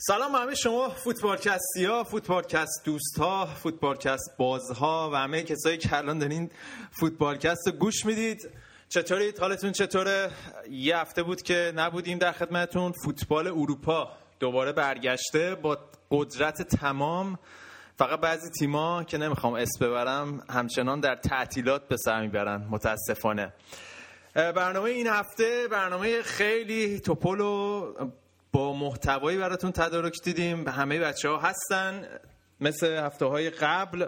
سلام همه شما فوتبالکستی ها فوتبالکست دوست ها فوتبالکست بازها و همه کسایی که الان دارین فوتبالکست رو گوش می‌دید. چطورید حالتون چطوره؟ یه هفته بود که نبودیم در خدمتون فوتبال اروپا دوباره برگشته با قدرت تمام. فقط بعضی تیما که نمی‌خوام اس ببرم همچنان در تعطیلات به سر می‌برن متاسفانه. برنامه این هفته برنامه خیلی توپل و با محتوایی براتون تدارک دیدیم. همه بچه ها هستن. مثل هفته های قبل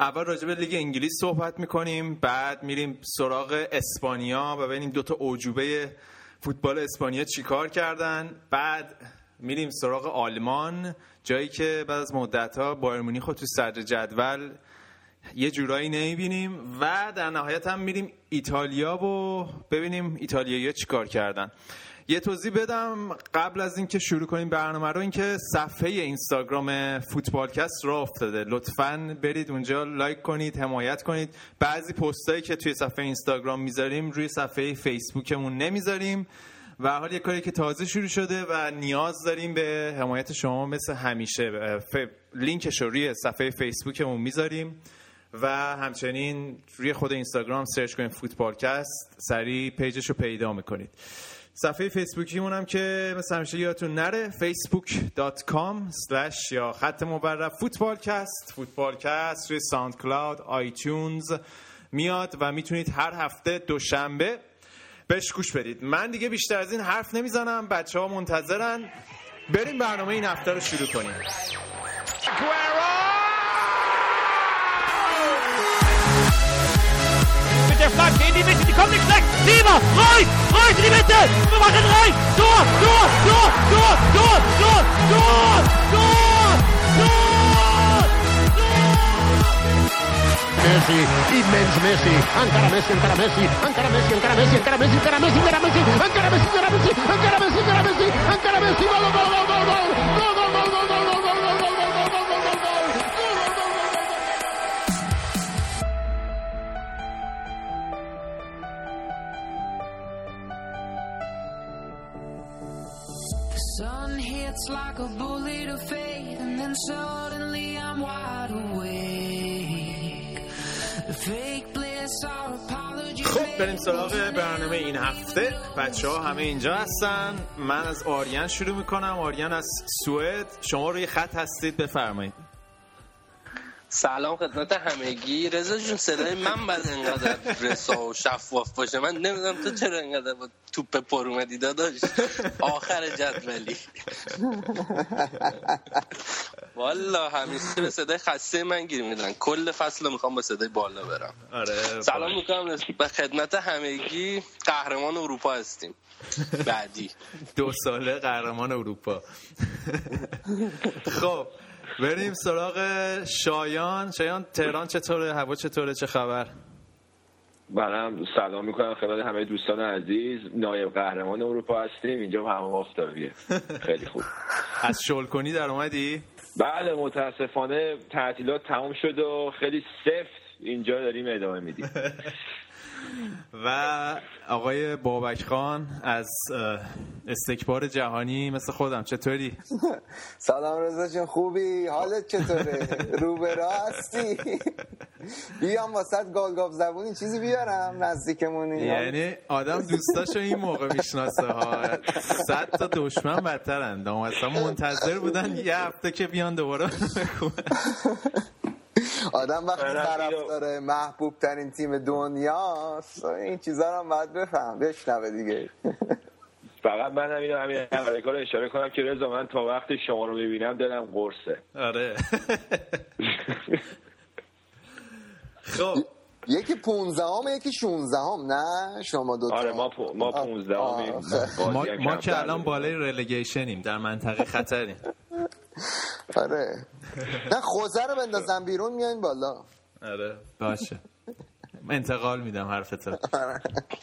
اول راجع به لیگ انگلیس صحبت می‌کنیم. بعد میریم سراغ اسپانیا و ببینیم دوتا اوجوبه فوتبال اسپانیا چیکار کردن. بعد میریم سراغ آلمان جایی که بعد از مدت ها بایر مونیخ تو صدر جدول یه جورایی نمی‌بینیم و در نهایت هم میریم ایتالیا و ببینیم ایتالیایی چیکار کردن. یه توضیح بدم قبل از اینکه شروع کنیم برنامه رو اینکه صفحه اینستاگرام فوتبالکست راه افتاده. لطفا برید اونجا لایک کنید حمایت کنید. بعضی پستایی که توی صفحه اینستاگرام می‌ذاریم روی صفحه فیسبوکمون نمی‌ذاریم. و حال یه کاری که تازه شروع شده و نیاز داریم به حمایت شما مثل همیشه. لینکش رو روی صفحه فیسبوکمون می‌ذاریم و همچنین روی خود اینستاگرام search کنید فوتبالکست سریع page ش رو پیدا می‌کنید. صفحه فیسبوکیمون هم که مثل همیشه یادتون نره facebook.com slash یا خط مورب فوتبالکست فوتبالکست روی SoundCloud iTunes میاد و می‌تونید هر هفته دوشنبه بهش گوش بدید. من دیگه بیشتر از این حرف نمی‌زنم بچه ها منتظرن. بریم برنامه این هفته رو شروع کنیم. Der Flanke in die Mitte, die kommt nicht schlecht. Lieber, Reus, Reus in die Mitte. Wir machen rein. Tor, Tor, Tor, Tor, Tor, Tor, Tor, Tor, Tor. Messi, immens Messi, encara Messi, encara Messi, encara Messi, encara Messi, encara Messi, encara Messi, encara Messi, encara Messi, encara Messi, encara Messi, encara Messi, encara Messi, gol, gol, gol, gol, gol, gol, gol, gol, gol, gol, a bullet of fate, and then suddenly I'm wide awake. The fake bliss, our apology. خب بریم سراغ برنامه این هفته. بچه ها همه اینجا هستن. من از آریان شروع می‌کنم. آریان از سوئد. شما روی خط هستید. بفرمایید. سلام خدمت همگی. رضا جون صدای من بعد انقدر رسا و شفاف باشه. من نمی‌دونم تو چرا انقدر با توپ پر اومدی داداش. آخر جدولی. والا همیشه به صدای خسته من گیر میدن. کل فصل رو می‌خوام با صدای بالا برم. آره سلام می‌کنم به خدمت همگی قهرمان اروپا هستیم. بعدی. دو ساله قهرمان اروپا. خب بریم سراغ شایان. شایان تهران چطوره؟ هوا چطوره؟ چه خبر؟ منم سلام می‌کنم خدمت همه دوستان عزیز. نایب قهرمان اروپا هستیم. اینجا هم آفتابیه. خیلی خوب. از شلکنی در اومدی؟ بله متاسفانه تعطیلات تمام شد و خیلی سفت اینجا داریم ادامه میدیم. و آقای بابک خان از استکبار جهانی مثل خودم. چطوری؟ سلام رضا جون خوبی؟ حالت چطوره؟ روبرا هستی؟ بیام واسه گالگاف زبونی چیزی بیارم نزدیکمونی. یعنی آدم دوستاشو این موقع می‌شناسه ها. صد تا دشمن بدترن. اصلا منتظر بودن یه هفته که بیان دوباره آدم وقتی طرفدار محبوب ترین تیم دنیاست این چیزا رو باید بفهم. بشنوه دیگه. فقط من همین همین اول کار اشاره کنم که رضا من تا وقتی شما رو ببینم دلم قرصه. آره. خب. یکی 15 هم یکی 16 هم نه؟ شما دو آره ما پو... ما 15 ما, ما که الان بالای رلیگیشنیم در منطقه خطریم. آره. نه خوزه رو بندازم بیرون میاین بالا. آره. باشه. انتقال میدم حرفتو.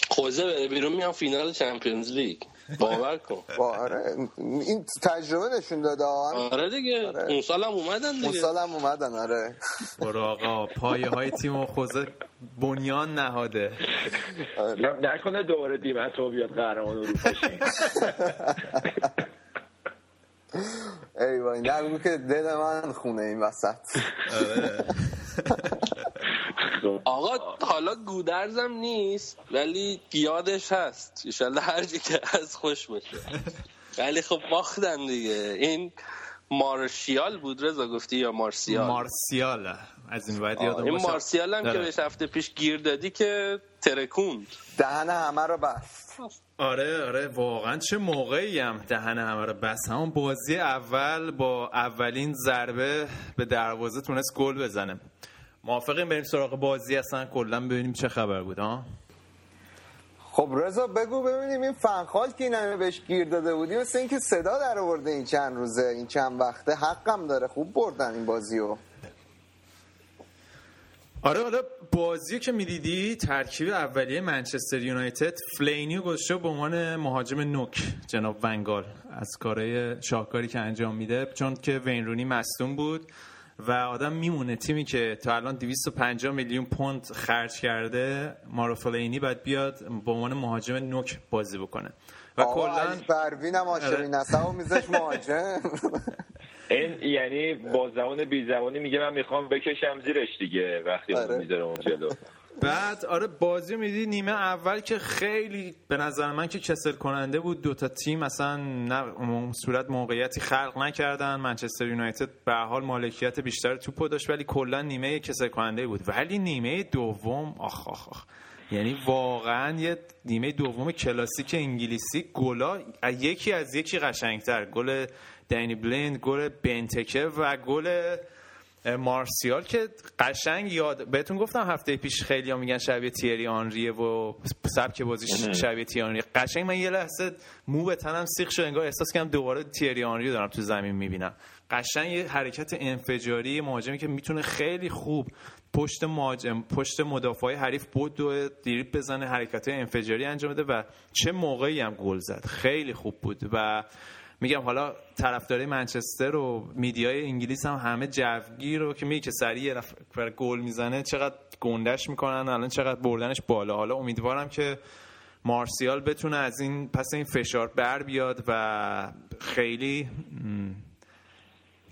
خوزه بره بیرون میام فینال چمپیونز لیگ. باور کن. آره. این تجربه نشون داده آره دیگه. آره. اون سال هم اومدن دیگه. اون سال هم اومدن آره. برو آقا پایه های تیم خوزه بنیان نهاده. نکنه دوباره دیمت رو بیاد قهرمان اروپا ای وای نگو که دل من خونه این وسط. آقا حالا گودرزم نیست ولی یادش هست. ایشالله هر که از خوش باشه. ولی خب باختن دیگه. این مارشیال بود رضا گفتی یا مارسیال؟ مارسیال. از این باید یادم این مارسیال هم که. بهش هفته پیش گیر دادی که ترکوند. دهن همه رو بست. آره آره واقعا چه موقعی هم دهن همه رو بس همون بازی اول با اولین ضربه به دروازه تونست گل بزنه. موافقیم بریم سراغ بازی اصلا؟ کلا ببینیم چه خبر بود ها؟ خب رضا بگو ببینیم این فنخال که این بهش گیر داده بودی مثل اینکه صدا در آورده این چند روزه این چند وقته. حقم داره خوب بردن این بازیو. آره حالا بازی که می‌دیدی ترکیب اولیه منچستر یونایتد فلینیو گذاشته به عنوان مهاجم نوک جناب ونگال از کارهای شاهکاری که انجام میده. چون که وین رونی مصدوم بود. و آدم میمونه تیمی که تا الان 250 میلیون پوند خرج کرده مارو فلینی باید بیاد به عنوان مهاجم نوک بازی بکنه و کلا پروین هم آره. عاشقی نسب و میزش مهاجم این یعنی با زبان بی زبانی میگه من می‌خوام بکشم زیرش دیگه وقتی آره. اون می‌ذاره اون جلو بعد آره بازی رو میدی نیمه اول که خیلی به نظر من که کسل کننده بود. دوتا تیم اصلا نه صورت موقعیتی خلق نکردن. منچستر یونایتد به حال مالکیت بیشتر توپو داشت ولی کلا نیمه کسل کننده بود. ولی نیمه دوم آخ آخ آخ. یعنی واقعا یه نیمه دوم کلاسیک انگلیسی گلا یکی از یکی قشنگتر. گل دنی بلیند گل بنتکه و گل مارسیال که قشنگ یاد بهتون گفتم هفته پیش خیلی ها میگن شبیه تیری آنریه و سبک بازیش شبیه تیری آنریه. قشنگ من یه لحظه مو به تنم سیخ شد انگار احساس کردم دوباره تیری آنریه دارم تو زمین می‌بینم. قشنگ یه حرکت انفجاری مهاجمی که می‌تونه خیلی خوب پشت مهاجم پشت مدافع حریف بود و دریبل بزنه حرکت انفجاری انجام بده و چه موقعی هم گل زد. خیلی خوب بود و میگم حالا طرفدارای منچستر و میدیای انگلیس هم همه جوگیر رو که میگه که سریع یه گل می‌زنه چقدر گندش می‌کنن الان چقدر بردنش بالا. حالا امیدوارم که مارسیال بتونه از این پس این فشار بر بیاد و خیلی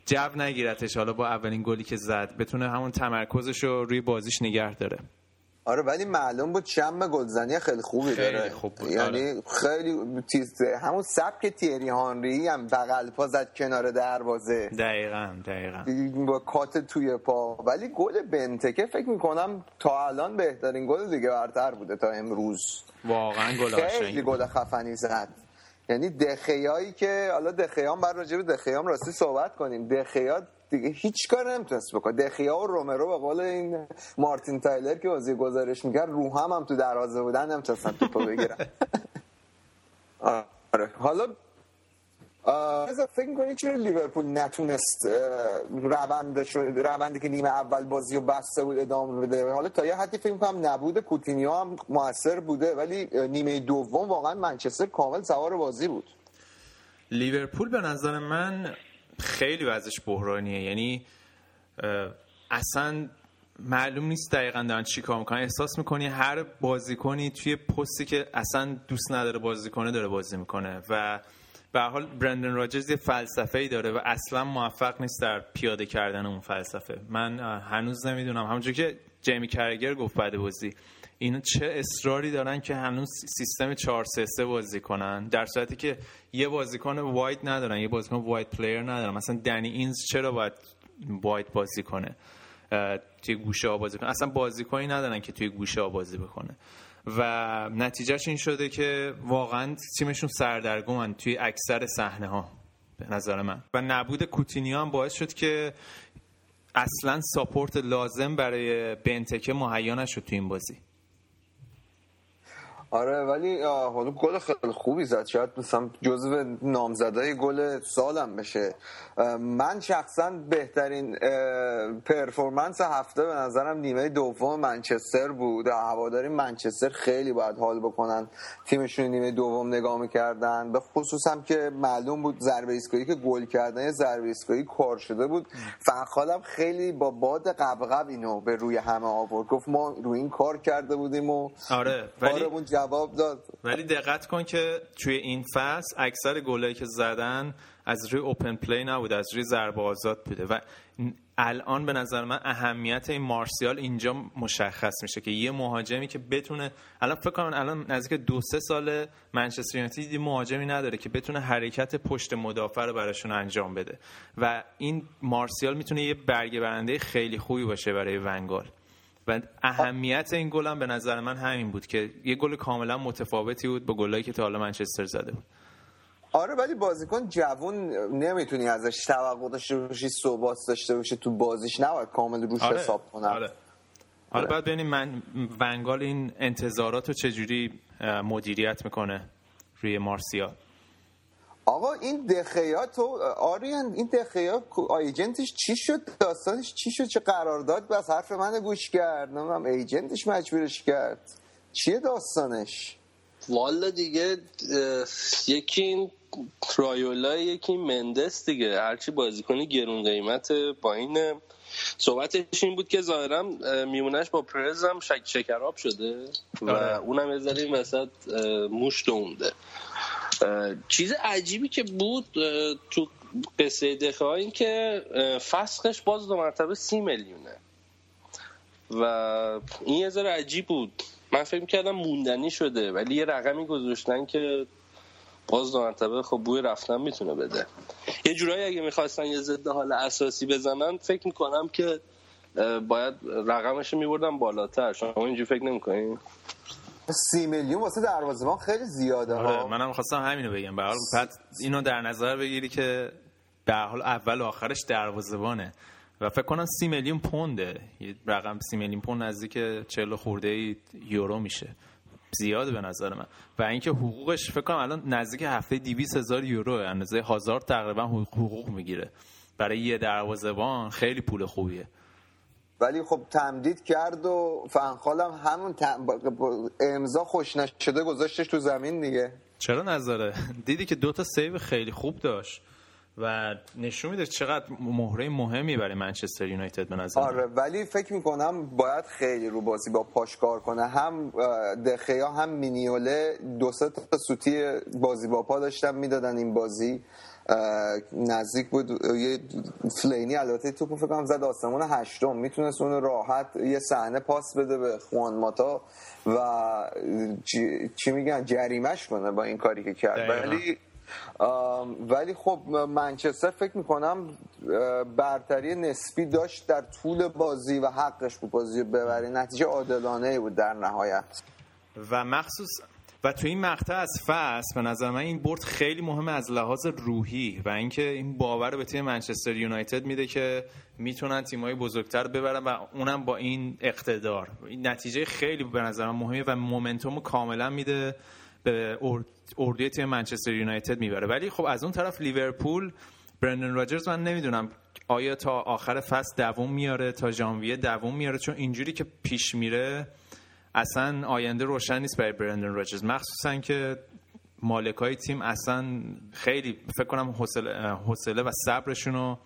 جو نگیرتش. حالا با اولین گلی که زد بتونه همون تمرکزش رو روی بازیش نگه داره. آره ولی معلوم بود شم گلزنی خیلی خوبی خیلی داره. خوب بود، یعنی آره. خیلی تیز همون سبک تیری هانری هم بغل پا زد کنار دروازه. دقیقا دقیقا. با کات توی پا. ولی گل بنتکه فکر می‌کنم تا الان بهترین گل دیگه برتر بوده تا امروز. واقعا گل خیلی. گل خفنی زد. یعنی دخیایی که حالا دخیام بر راجع به دخیام راستی صحبت کنیم. دخیا دیگه هیچ کار نمی‌تونست بکنه. دخیا و رومرو به قول این مارتین تایلر که بازی گزارش می‌کرد رو هم هم تو دروازه بودن نمی‌تونستن توپو بگیرن. آره. حالا رضا، فکر می‌کنی چرا لیورپول نتونست روندش رو- روندی که نیمه اول بازی رو بسته بود ادامه بده؟ حالا تا یه حدی فکر می‌کنم نبوده. کوتینیو هم موثر بوده ولی نیمه دوم واقعا منچستر کامل سوار بازی بود. لیورپول به نظر من خیلی وضعش بحرانیه. یعنی اصلا معلوم نیست دقیقا دارن چی کار می‌کنن. احساس می‌کنی هر بازیکنی توی پستی که اصلا دوست نداره بازی کنه داره بازی می‌کنه. و به حال برندن راجرز یه فلسفه ای داره و اصلا موفق نیست در پیاده کردن اون فلسفه. من هنوز نمی‌دونم. همونجور که جیمی کرگر گفت بعد بازی اینا چه اصراری دارن که هنوز سیستم 4 3 3 بازی کنن؟ در صورتی که یه بازیکن wide ندارن یه بازیکن wide player ندارن. مثلا دنی اینز چرا باید wide بازی کنه؟ توی گوشه ها بازی کنه. اصلا بازیکنی ندارن که توی گوشه ها بازی بکنه. و نتیجهش این شده که واقعا تیمشون سردرگمن توی اکثر صحنه ها به نظر من. و نبود کوتینیو هم باعث شد که اصلا support لازم برای بنتکه مهیا نشد تو این بازی. آره ولی حالا گل خیلی خوبی زد. شاید مثلا جزو نامزدهای گل سالم بشه. من شخصا بهترین پرفورمنس هفته به نظرم نیمه دوم منچستر بود. هواداری منچستر خیلی باید حال بکنن. تیمشون نیمه دوم نگاه می‌کردن. به خصوص هم که معلوم بود ضربه ایستگاهی که گل کردن ضربه ایستگاهی کار شده بود. فخالم خیلی با باد قبقب اینو به روی همه آورد. گفت ما روی این کار کرده بودیم و آره ولی جواب داد. ولی دقت کن که توی این فصل اکثر گلایی که زدن از روی اوپن پلی نبوده از روی ضربه آزاد بوده و الان به نظر من اهمیت این مارسیال اینجا مشخص میشه که یه مهاجمی که بتونه الان فکر کنم الان نزدیک دو سه سال منچستر یونایتد مهاجمی نداره که بتونه حرکت پشت مدافع رو براشون انجام بده و این مارسیال می‌تونه یه برگه برنده خیلی خوبی باشه برای ونگال و اهمیت این گل هم به نظر من همین بود که یه گل کاملا متفاوتی بود با گلایی که تا حالا منچستر زده بود آره ولی بازیکن جوون نمی‌تونی ازش توقع داشته باشی ثبات داشته باشه تو بازیش نباید کامل روش آره. حساب کنم آره. حالا بعد ببینیم من ونگال این انتظارات رو چجوری مدیریت می‌کنه روی مارسیا آقا این دخیا تو آریان این دخیا ایجنتش چی شد؟ داستانش چی شد؟ چه قرارداد بس حرف من گوش کرد. نمی‌دونم ایجنتش مجبورش کرد. چیه داستانش؟ والا دیگه یکی این رایولا یکی این مندس دیگه. هرچی بازیکنی گرون قیمت با این صحبتش این بود که ظاهرا اه، میمونش با پرز هم شک شکراب شده و آره. اونم یه ذره اه، موش دونده چیز عجیبی که بود تو قصه دخه این که فسخش باز دو مرتبه سی میلیونه. و این یه ذره عجیب بود. من فکر می‌کردم موندنی شده ولی یه رقمی گذاشتن که باز دو مرتبه خب بوی رفتن می‌تونه بده. یه جورایی اگه می‌خواستن یه ضد حال اساسی بزنن فکر می‌کنم که باید رقمش رو بالاتر. شما اینجوری فکر نمی‌کنین سی میلیون واسه دروازه‌بان خیلی زیاده آره ها. منم خواستم همینو بگم. به هر حال بعد اینو در نظر بگیری که به حال اول و آخرش دروازه‌بانه. و فکر کنم سی میلیون پونده. یه رقم سی میلیون پوند نزدیک 40 خورده ای یورو میشه. زیاده به نظر من. و اینکه حقوقش فکر کنم الان نزدیک هفته 200 هزار یورو. اندازه هزار تقریبا حقوق می‌گیره. برای یه دروازه‌بان خیلی پول خوبیه. ولی خب تمدید کرد و فنخالم همون تم... امضا خوش نشده گذاشتش تو زمین دیگه. چرا نظره دیدی که دوتا سیو خیلی خوب داشت و نشون میده چقدر مهره مهمی برای منچستر یونایتد به نظر. آره ولی فکر می‌کنم باید خیلی رو بازی با پاش کار کنه. هم دخیا هم مینیوله دو سه تا سوتی بازی با پا داشتن می‌دادن این بازی. نزدیک بود یه فلینی البته توپو فکر کنم زد آسمون هشتم. می‌تونست اون راحت یه صحنه پاس بده به خوان ماتا و چی, میگن جریمش کنه با این کاری که کرد. ولی ولی خب منچستر فکر می‌کنم برتری نسبی داشت در طول بازی و حقش بود بازی ببره. نتیجه عادلانه بود در نهایت. و مخصوص و تو این مقطع از فصل به نظر من این برد خیلی مهمه از لحاظ روحی و اینکه این باور به تیم منچستر یونایتد میده که می‌تونن تیمای بزرگتر ببرن و اونم با این اقتدار. این نتیجه خیلی به نظر من مهمه و مومنتوم کاملا میده به ار- اردوی تیم منچستر یونایتد می‌بره. ولی خب از اون طرف لیورپول برندن راجرز من نمی‌دونم آیا تا آخر فصل دووم میاره تا ژانویه دووم میاره چون اینجوری که پیش میره اصلا آینده روشن نیست برای برندن راجرز مخصوصا که مالکای تیم اصلا خیلی فکر کنم حوصله و صبرشون رو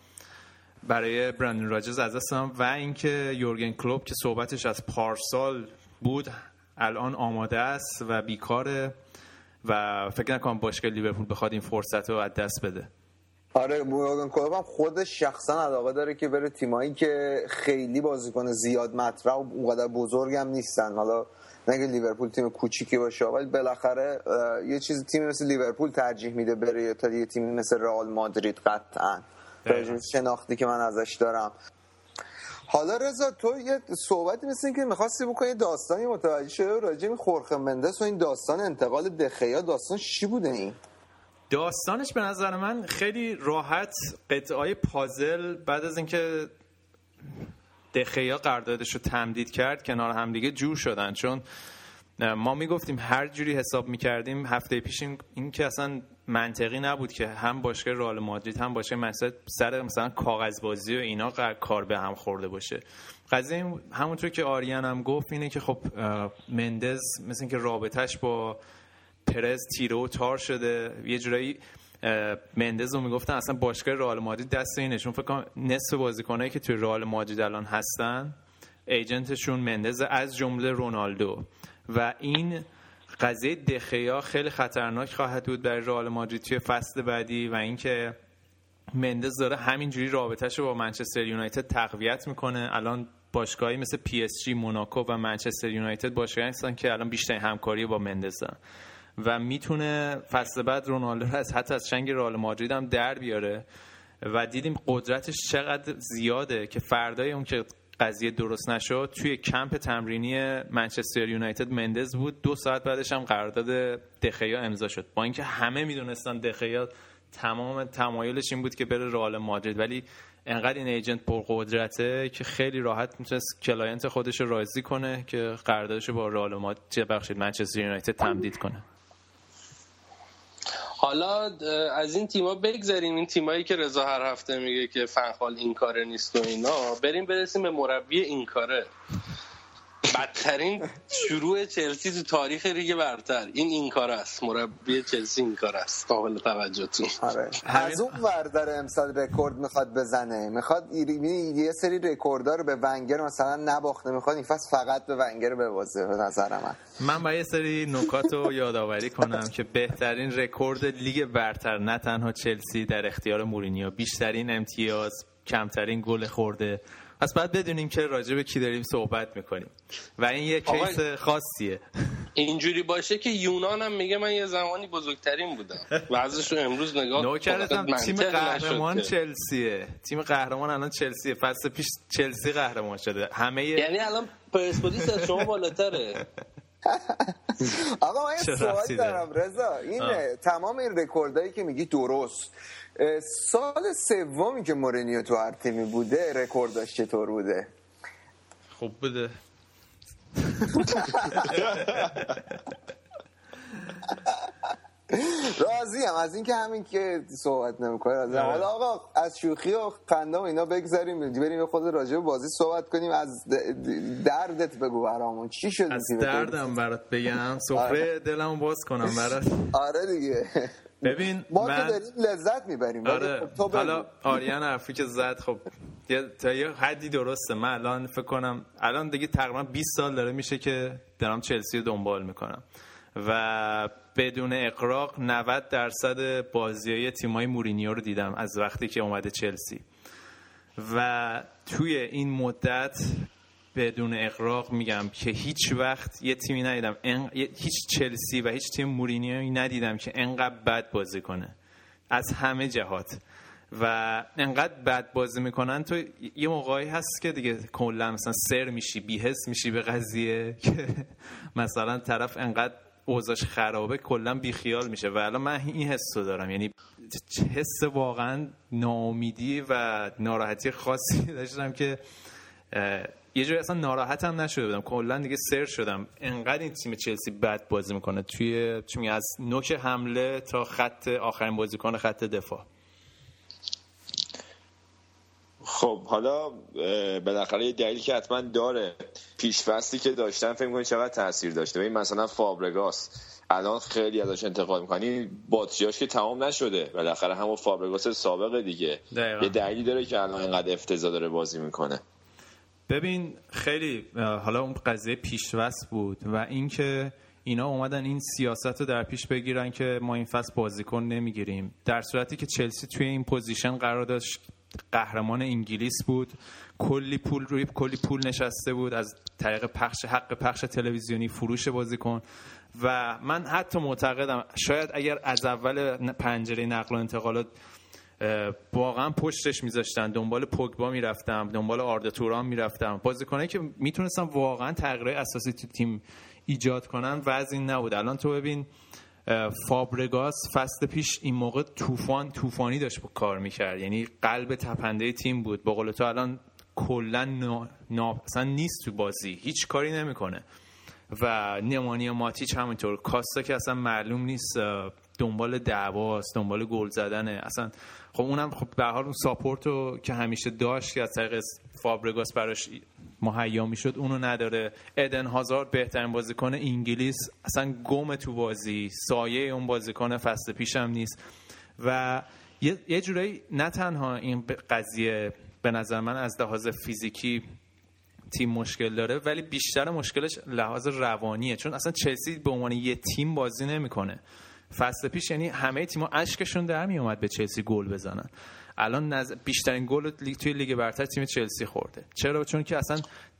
برای برندن راجرز از دست دادن. و اینکه یورگن کلوب که صحبتش از پارسال بود الان آماده است و بیکاره و فکر نکنم باشگاه لیورپول بخواد این فرصت رو از دست بده. آره مورگان کلوب هم خودش شخصا علاقه داره که بره تیمایی که خیلی بازیکن زیاد مطرح و اونقدر بزرگ هم نیستن. حالا نگه لیورپول تیم کوچیکی باشه ولی بالاخره یه چیز تیمی مثل لیورپول ترجیح میده بره تا یه تیمی مثل رئال مادرید قطعا. شناختی که من ازش دارم. حالا رضا تو یه صحبتی مثل این که می‌خواستی بکنی داستانی متوجه شده راجع به خورخه مندس و این داستان انتقال دخیا داستان چی بوده این؟ داستانش به نظر من خیلی راحت قطعای پازل بعد از اینکه دخیا قراردادش رو تمدید کرد کنار همدیگه جور شدن. چون ما می‌گفتیم هر جوری حساب می‌کردیم هفته پیش این, که اصلا منطقی نبود که هم باشگاه رئال مادرید هم باشگاه منچستر سر مثلا کاغذبازی و اینا کار به هم خورده باشه. قضیه همونطور که آریان هم گفت اینه که خب مندز مثل اینکه رابطش با پرز تیره و تار شده. یه جورایی مندز رو می‌گفتن اصلا باشگاه رئال مادرید دست اینه چون فکر کنم نصف بازیکنایی که توی رئال مادرید الان هستن agent شون مندز از جمله رونالدو. و این قضیه دخیا خیلی خطرناک خواهد بود برای رئال مادرید توی فصل بعدی و اینکه مندز داره همینجوری رابطهش رو با منچستر یونایتد تقویت می‌کنه. الان باشگاهی مثل پی اس جی موناکو و منچستر یونایتد باشگاهی هستن که الان بیشتر همکاری با مندز دارن. و می‌تونه فصل بعد رونالدو رو از حتی از چنگ رئال مادرید هم در بیاره. و دیدیم قدرتش چقدر زیاده که فردای اون که قضیه درست نشد توی کمپ تمرینی منچستر یونایتد مندز بود. دو ساعت بعدش هم قرارداد دخیا امضا شد. با اینکه همه می‌دونستن دخیا تمام تمایلش این بود که بره رئال مادرید. ولی انقدر این agent پرقدرته که خیلی راحت می‌تونست client خودش راضی کنه که قراردادش با رئال مادرید بخشید منچستر یونایتد تمدید کنه. حالا از این تیما بگذاریم این تیمایی که رضا هر هفته میگه که فنخال این کاره نیست و اینا بریم برسیم به مربی این کاره. بدترین شروع چلسی تو تاریخ لیگ برتر. این این کار است. مربی چلسی این کار است. قابل توجهتون آره. از اون ور داره امسال رکورد می‌خواد بزنه. می‌خواد یه سری رکوردها رو به ونگر مثلا نباخته. می‌خواد این فصل فقط به ونگر ببازه به نظر من. من با یه سری نکات رو یادآوری کنم که بهترین رکورد لیگ برتر نه تنها چلسی در اختیار مورینیو. بیشترین امتیاز کمترین گل خورده. پس بعد بدونیم که راجع به کی داریم صحبت می‌کنیم. و این یه کیس خاصیه. اینجوری باشه که یونان هم میگه من یه زمانی بزرگترین بودم. و ازش رو امروز نگاه نوکرتم تیم قهرمان چلسیه. تیم قهرمان الان چلسیه. فصل پیش چلسی قهرمان شده. همه یعنی الان پرسپولیس از شما بالاتره. آقا من یه سوال دارم رضا. این تمام این رکوردایی که میگی درست. سال سومی که مورینیو تو هر تیمی بوده رکورداش چطور بوده؟ خوب بوده. راضی هم از اینکه همین که صحبت نمی‌کنه راضی حالا آقا از شوخی و خنده و اینا بگذاریم بریم خود راجع به بازی صحبت کنیم. از دردت بگو برامون. چی شد از دردم برات بگم. سفره دلمو باز کنم برات. آره دیگه. ببین ما من... که داریم لذت می‌بریم آره. حالا آریان حرفی که زد خب تا یه حدی درسته. من الان فکر کنم الان دیگه تقریبا 20 سال داره میشه که دارم چلسی رو دنبال می‌کنم. و بدون اقراق 90 درصد بازی های تیمای مورینیو رو دیدم از وقتی که اومده چلسی. و توی این مدت بدون اقراق میگم که هیچ وقت یه تیمی ندیدم. هیچ چلسی و هیچ تیم مورینیوی ندیدم که انقدر بد بازی کنه. از همه جهات. و انقدر بد بازی می‌کنن. تو یه موقعی هست که دیگه کلا مثلا سر میشی بیهس میشی به قضیه که مثلا طرف انقدر اوضاش خرابه کلا بیخیال میشه. و الان من این حس رو دارم. یعنی حس واقعا ناامیدی و ناراحتی خاصی داشتم که یه جوری اصلا ناراحت هم نشده بودم. کلا دیگه سر شدم. انقدر این تیم چلسی بد بازی می‌کنه. توی چون از نوک حمله تا خط آخرین بازیکن خط دفاع. خب حالا بالاخره یه دلیلی که حتما داره. پیشفستی که داشتن فکر می‌کنی چقدر تاثیر داشته. این مثلا فابرگاس. الان خیلی ازش انتقاد می‌کنی. باتریاش که تمام نشده. بالاخره همون فابرگاس سابقه دیگه. دقیقا. یه دلیلی داره که الان اینقدر افتضاح داره بازی می‌کنه. ببین خیلی حالا اون قضیه پیشوست بود و اینکه اینا اومدن این سیاست رو در پیش بگیرن که ما این فصل بازیکن نمی‌گیریم. در صورتی که چلسی توی این position قرار داشت قهرمان انگلیس بود. کلی پول روی کلی پول نشسته بود. از طریق پخش حق پخش تلویزیونی فروش بازیکن. و من حتی معتقدم شاید اگر از اول پنجره نقل و انتقالات واقعا پشتش میذاشتن. دنبال پوگبا می‌رفتم دنبال آردا توران می‌رفتم. بازیکنایی که می‌تونستم واقعا تغییر اساسی تو تیم ایجاد کنن وضع این نبود. الان تو ببین فابرگاس فصل پیش این موقع طوفان طوفانی داشت با کار می‌کرد. یعنی قلب تپنده تیم بود. با تو الان کلا نا... اصلا نیست تو بازی. هیچ کاری نمی‌کنه. و نمانی ماتیچ همینطور. کاستا که اصلا معلوم نیست دنبال دعواست دنبال گل زدنه. اصلا خب اونم خب به حال اون ساپورت رو که همیشه داشت که از طریق فابرگاس براش مهیا می‌شد اونو نداره. ادن هازارد بهترین بازیکن انگلیس. اصلا گم تو بازی سایه اون بازیکن فصل پیشم نیست. و یه, جورایی نه تنها این قضیه به نظر من از لحاظ فیزیکی تیم مشکل داره ولی بیشتر مشکلش لحاظ روانیه. چون اصلا چلسی به عنوان یه تیم بازی نمی‌کنه. فصل پیش یعنی همه تیم‌ها اشکشون در می اومد به چلسی گل بزنن. الان نز... بیشترین گل لیگ توی لیگ برتر تیم چلسی خورده. چرا؟ چون که اصلا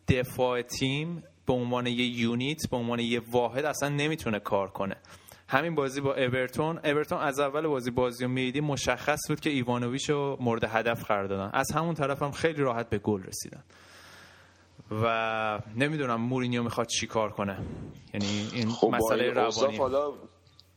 دفاع تیم به عنوان یه unit به عنوان یه واحد اصلا نمی‌تونه کار کنه. همین بازی با اورتون اورتون از اول بازی بازی رو میدیدی مشخص بود که ایوانوویچ رو مورد هدف قرار دادن. از همون طرف هم خیلی راحت به گل رسیدن. و نمی‌دونم مورینیو می‌خواد چی کار کنه. یعنی این خب مسئله روانی. حالا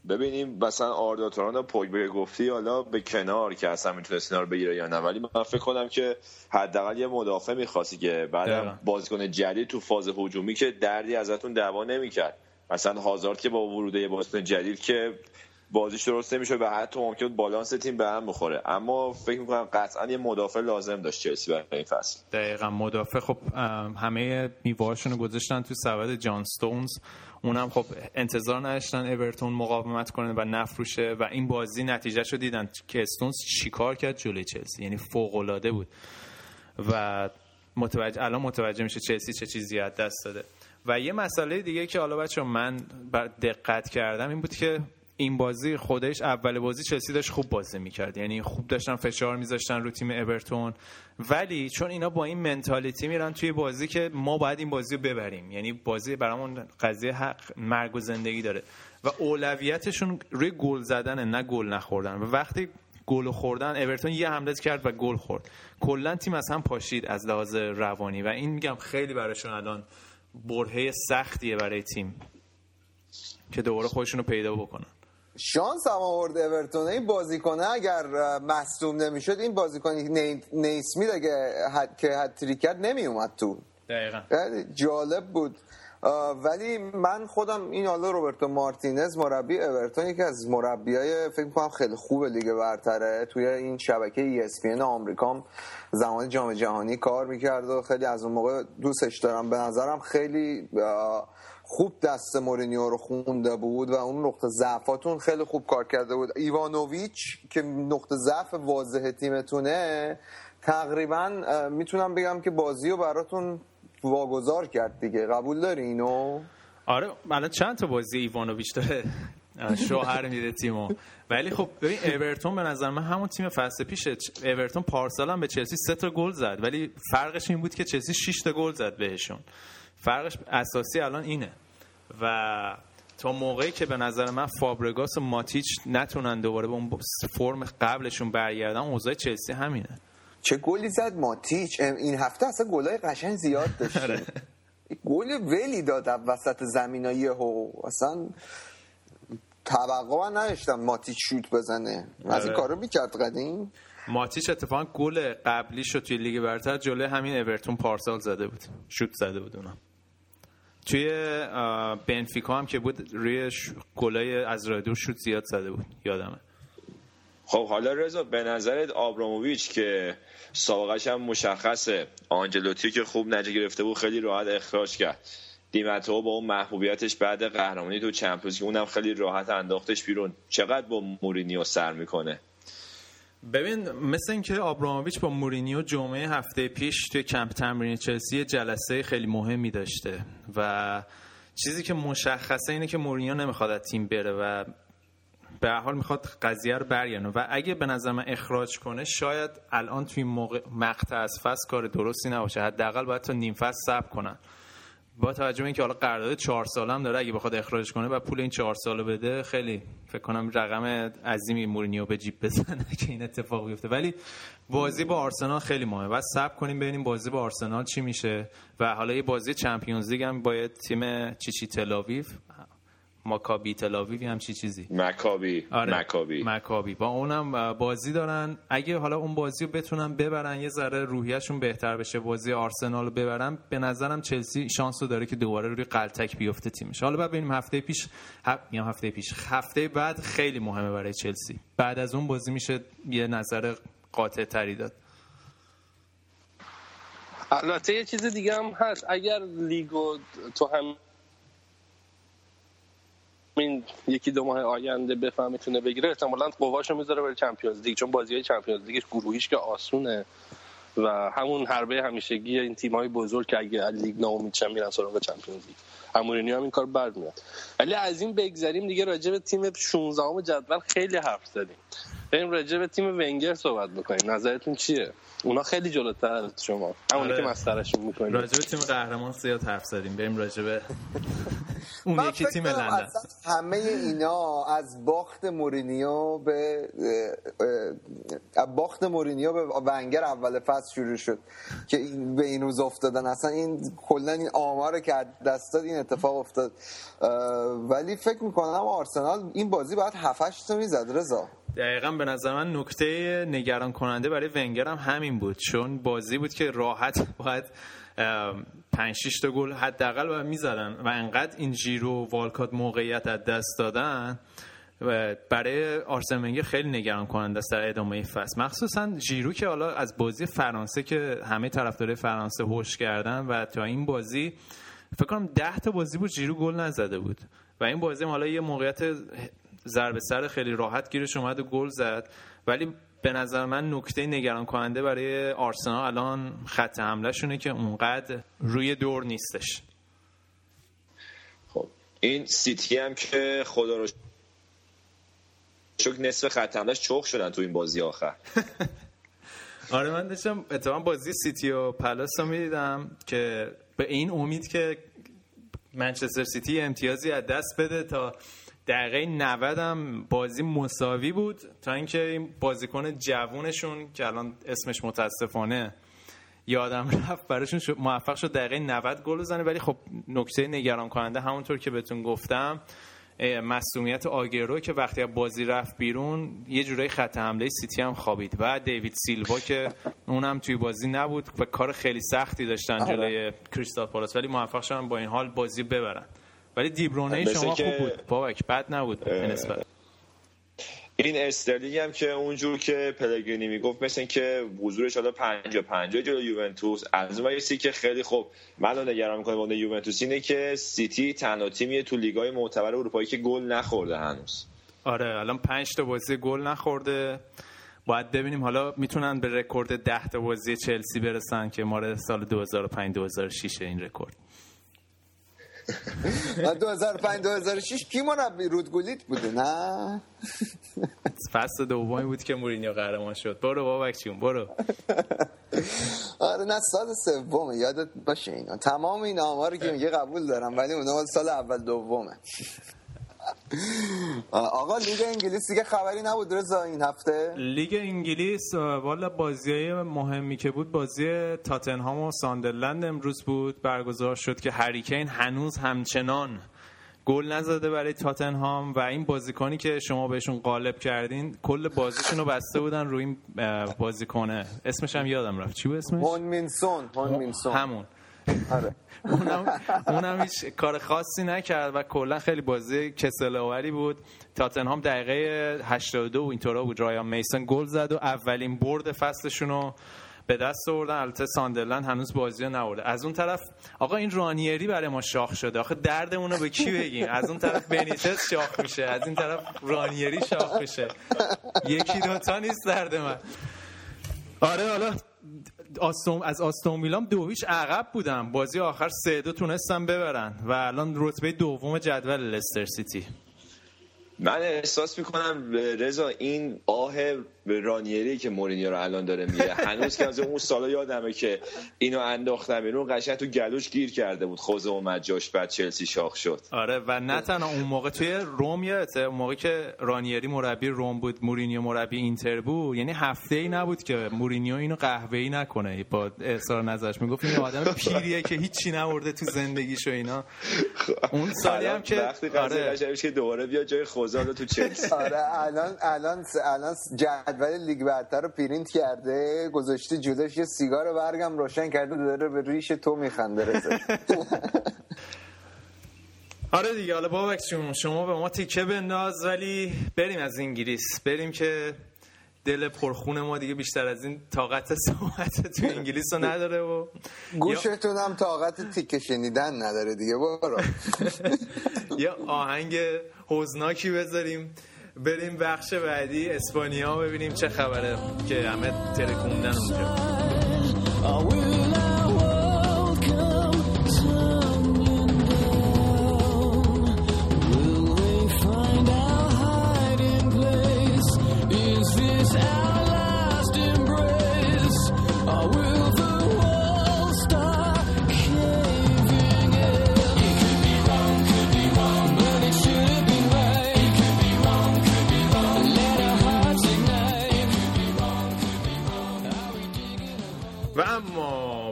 ببینیم مثلا آردا توران و پوگبا گفتی حالا به کنار که اصلا می‌تونست اینا رو بگیره یا نه. ولی من فکر کنم که حداقل یه مدافع می‌خواستی که. بعدم بازیکن جدید تو فاز هجومی که دردی ازتون دعوا نمی‌کرد. مثلا هازارد که با ورود یه بازیکن جدید که بازیش درست نمیشه و حتی ممکن بود بالانس تیم به هم بخوره. اما فکر می‌کنم قطعا یه مدافع لازم داشت چلسی برای این فصل. دقیقا مدافع خب همه میوهاشون رو گذاشتن تو سبد جان ستونز. اونم خب انتظار نداشتن اورتون مقاومت کنه و نفروشه و این بازی نتیجهشو دیدن که استونز چیکار کرد جلوی چلسی؟ یعنی فوق العاده بود. و متوجه الان متوجه میشه چلسی چه چیزی از دست داده. و یه مسئله دیگه که حالا بچه من بر دقت کردم این بود که این بازی خودش اول بازی چلسی داشت خوب بازی می‌کرد. یعنی خوب داشتن فشار میذاشتن رو تیم اورتون. ولی چون اینا با این منتالیتی میرن توی بازی که ما باید این بازی رو ببریم. یعنی بازی برامون قضیه حق مرگ و زندگی داره. و اولویتشون روی گل زدنه نه گل نخوردن. و وقتی گل خوردن اورتون یه حمله کرد و گل خورد. کلا تیم از هم پاشید از لحاظ روانی. و این میگم خیلی براشون الان برهه سختیه برای تیم که دوباره خودشون رو پیدا بکنن. شانس هم آورد اورتون. این بازیکنه اگر مصدوم نمی‌شد این بازیکن نی- نیسمیت اگه حد که هتریک کرد نمی اومد تو. دقیقا. جالب بود. ولی من خودم این حالا روبرتو مارتینز مربی اورتون یکی از مربیای فکر می‌کنم خیلی خوب لیگ برتره. توی این شبکه ESPN آمریکا زمان جام جهانی کار می‌کرد و خیلی از اون موقع دوستش دارم. به نظرم خیلی آه، خوب دست مورینیو رو خونده بود و اون نقطه ضعفاتون خیلی خوب کار کرده بود. ایوانوویچ که نقطه ضعف واضح تیمتونه تقریبا می‌تونم بگم که بازی رو براتون واگذار کرد دیگه. قبول داری اینو؟ آره الان چند تا بازی ایوانوویچ داره؟ شوهر میده تیمو. ولی خب ببین اورتون به نظر من همون تیم فصل پیشه. اورتون پارسال هم به چلسی سه تا گل زد. ولی فرقش این بود که چلسی 6 تا گل زد بهشون. فرقش اساسی الان اینه. و تا موقعی که به نظر من فابرگاس و ماتیچ نتونن دوباره به اون فرم قبلشون برگردن اوضاع چلسی همینه. چه گلی زد ماتیچ؟ این هفته اصلا گلای قشنگ زیاد داشت. گل ولی داد وسط زمین یهو. اصلا توقع نداشتم ماتیچ شوت بزنه. از این آره. کارو می‌کرد قدیم. ماتیچ اتفاقا گل قبلی شد توی لیگ برتر جلوی همین اورتون پارسال زده بود. شوت زده بود اونم. توی بنفیکا هم که بود روی گلای از راه شوت زیاد زده بود. یادمه. خب حالا رضا به نظرت آبراموویچ که سابقش هم مشخصه آنجلوتی که خوب نجه گرفته بود خیلی راحت اخراج کرد. دیمتو با اون محبوبیتش بعد قهرمانی تو چمپیونز اونم خیلی راحت انداختش بیرون. چقدر با مورینیو سر می‌کنه؟ ببین مثل اینکه آبراموویچ با مورینیو جمعه هفته پیش توی کمپ تمرین چلسی جلسه خیلی مهمی داشته و چیزی که مشخصه اینه که مورینیو نمی‌خواد از تیم بره و به حال می‌خواد قضیه رو برگردونه. و اگه به نظر من اخراج کنه شاید الان توی مقطع از فصل کار درستی نباشه. حداقل باید تا نیم فصل صبر کنن. با توجه به اینکه حالا قرارداد چهار ساله هم داره اگه بخواد اخراج کنه و پول این چهار ساله بده. خیلی فکر کنم رقم عظیمی مورینیو به جیب بزنه که این اتفاق بیفته. ولی بازی با آرسنال خیلی مهمه. بعد صبر کنیم ببینیم بازی با آرسنال چی میشه. و حالا یه بازی چمپیونز لیگ هم باید تیم چیچی تلاویو ماکابی تلاویو هم چی چیزی. مکابی آره. مکابی. مکابی. با اونم بازی دارن. اگه حالا اون بازی رو بتونن ببرن یه ذره روحیشون بهتر بشه بازی آرسنال رو ببرن به نظرم چلسی شانس رو داره که دوباره روی قلتک بیفته تیمش. حالا بعد ببینیم هفته پیش هف... میگم هفته پیش هفته بعد خیلی مهمه برای چلسی. بعد از اون بازی میشه یه نظر قاطع تری داد. البته یه چیز دیگه هم هست. اگر لیگو تو همین یکی دو ماه آینده بفهمه می‌تونه بگیره احتمالاً قواشو می‌ذاره برای Champions League چون بازی های Champions League ش گروهیش که آسونه و همون حربه همیشگی این تیم های بزرگ که اگه لیگ ناامید میرن سراغ Champions League. از مورینیو هم این کار برمیاد ولی از این بگذریم دیگه راجع به تیم 16 ام جدول خیلی حرف زدیم. بریم راجع به تیم ونگر صحبت بکنیم. نظرتون چیه؟ اونا خیلی جلوتر از شما. همونی آره. که مسخرهشون می‌کنیم راجع به تیم قهرمان زیاد حرف زدیم. بریم راجع به اون یکی تیم لندن. اصلا همه اینا از باخت مورینیو به باخت مورینیو به ونگر اول فصل شروع شد که این- به این روز افتادن. اصلا این کلا این آمار که دست داد این اتفاق افتاد. ولی فکر می‌کنم آرسنال این بازی باید 7 تا می‌زد رضا. دقیقا به نظر من نکته نگران کننده برای ونگر هم همین بود. چون بازی بود که راحت باید پنج شیش تا گل حداقل باید می‌زدن و انقدر این جیرو و والکات موقعیت از دست دادن و برای آرسن خیلی نگران کننده است در ادامه فصل. مخصوصا جیرو که حالا از بازی فرانسه که همه طرفدارای فرانسه هوش کردن و تا این بازی فکر کنم ده تا بازی بود جیرو گل نزده بود. و این بازی هم حالا یه موقعیت ضربه سر خیلی راحت گیرش اومد و گل زد. ولی به نظر من نکته نگران کننده برای آرسنال الان خط حمله شونه که اونقدر روی دور نیستش. خب این سیتی هم که خدا رو شکر نصف خط حمله‌اش چخ شدن تو این بازی آخر. آره من داشتم اتفاقا بازی سیتی و پالاس رو می‌دیدم که به این امید که منچستر سیتی امتیازی از دست بده. تا دقیقه 90 هم بازی مساوی بود. تا اینکه این بازیکن جوونشون که الان اسمش متاسفانه یادم رفت براشون موفق شد دقیقه 90 گل بزنه. ولی خب نکته نگران کننده همونطور که بهتون گفتم مسئولیت آگرو که وقتی از بازی رفت بیرون یه جورایی خط حمله سیتی هم خوابید. و دیوید سیلوا که اونم توی بازی نبود و کار خیلی سختی داشتن جلوی کریستال پالاس. ولی موفق شدن با این حال بازی ببرن. ولی دیبرونه شما که- خوب بود. بابک بد نبود نسبت. این استرلینگ هم که اونجور که پلگرینی می‌گفت مثل که حضورش حالا 50 50 جلو یوونتوس. از اون سی که خیلی خوب. منو نگران می‌کنه عنوان یوونتوس اینه که سیتی تنها تیمیه تو لیگای معتبر اروپایی که گل نخورده هنوز. آره الان پنج تا بازی گل نخورده. باید ببینیم حالا می‌تونن به رکورد ده تا بازی چلسی برسن که مال سال 2005 2006 این رکورد. 2005 2006 کی مربی؟ رودگولیت بوده نه؟ فصل دومی بود که مورینیو قهرمان شد. برو بابک جون برو. آره نه سال سومه. یادت باشه اینا. تمام این آمار که میگه قبول دارم ولی اونا سال اول دومه. آقا لیگ انگلیس دیگه خبری نبود رضا این هفته؟ لیگ انگلیس والا بازی مهمی که بود بازی تاتنهام و ساندرلند امروز بود. برگزار شد که هریکین هنوز همچنان گل نزده برای تاتنهام و این بازیکنی که شما بهشون غالب کردین کل بازیشون رو بسته بودن روی این بازیکنه اسمش هم یادم رفت. چی بود اسمش؟ هیون مین سون هیون مین سون همون. آره. اونم, اونم هیچ کار خاصی نکرد و کلا خیلی بازی کسل آوری بود. تاتنهام دقیقه 82 اینطورا بود. رایان میسن گل زد و اولین برد فصلشون رو به دست آوردن. البته ساندرلند هنوز بازی رو نبرده. از اون طرف آقا این رانیری برای ما شاخ شده. آخه دردمون رو به کی بگیم؟ از اون طرف بنیتس شاخ میشه. از این طرف رانیری شاخ میشه. یکی دوتا نیست درد من. آره حالا آستون از آستون ویلام دو هیچ عقب بودم. بازی آخر سه دو تونستم ببرن و الان رتبه دوم جدول لستر سیتی. من احساس می‌کنم رضا این آه رانیری که مورینیو رو الان داره میره هنوز که از اون سالا یادمه که اینو انداختم بیرون قشنگ تو گلوش گیر کرده بود. خوزه اومد جاش بعد چلسی شاخ شد. آره و نه تنها اون موقع توی روم یادته اون موقع که رانیری مربی روم بود مورینیو مربی اینتر بود یعنی هفته ای نبود که مورینیو اینو قهوه ای نکنه. با اظهار نظرش می‌گفت این آدم پیریه که هیچی نبرده تو زندگیش و اینا اون سالی هم که وقتی قضیه آره. که دوباره بیا جای خوزه تو چلسی. آره الان الان الان جدول لیگ برتر رو پرینت کرده گذاشته جلوش یه سیگار برگم روشن کرده داره به ریش تو میخنده رضا. آره دیگه حالا بابک شما به ما تیکه بنداز ولی بریم از انگلیس. بریم که دل پرخون ما دیگه بیشتر از این طاقت صحبت تو انگلیس رو نداره و گوشتون هم طاقت تیکه شنیدن نداره دیگه برو. یه آهنگ حزناکی بذاریم. بریم بخش بعدی اسپانیا ببینیم چه خبره که همه ترکوندن اونجا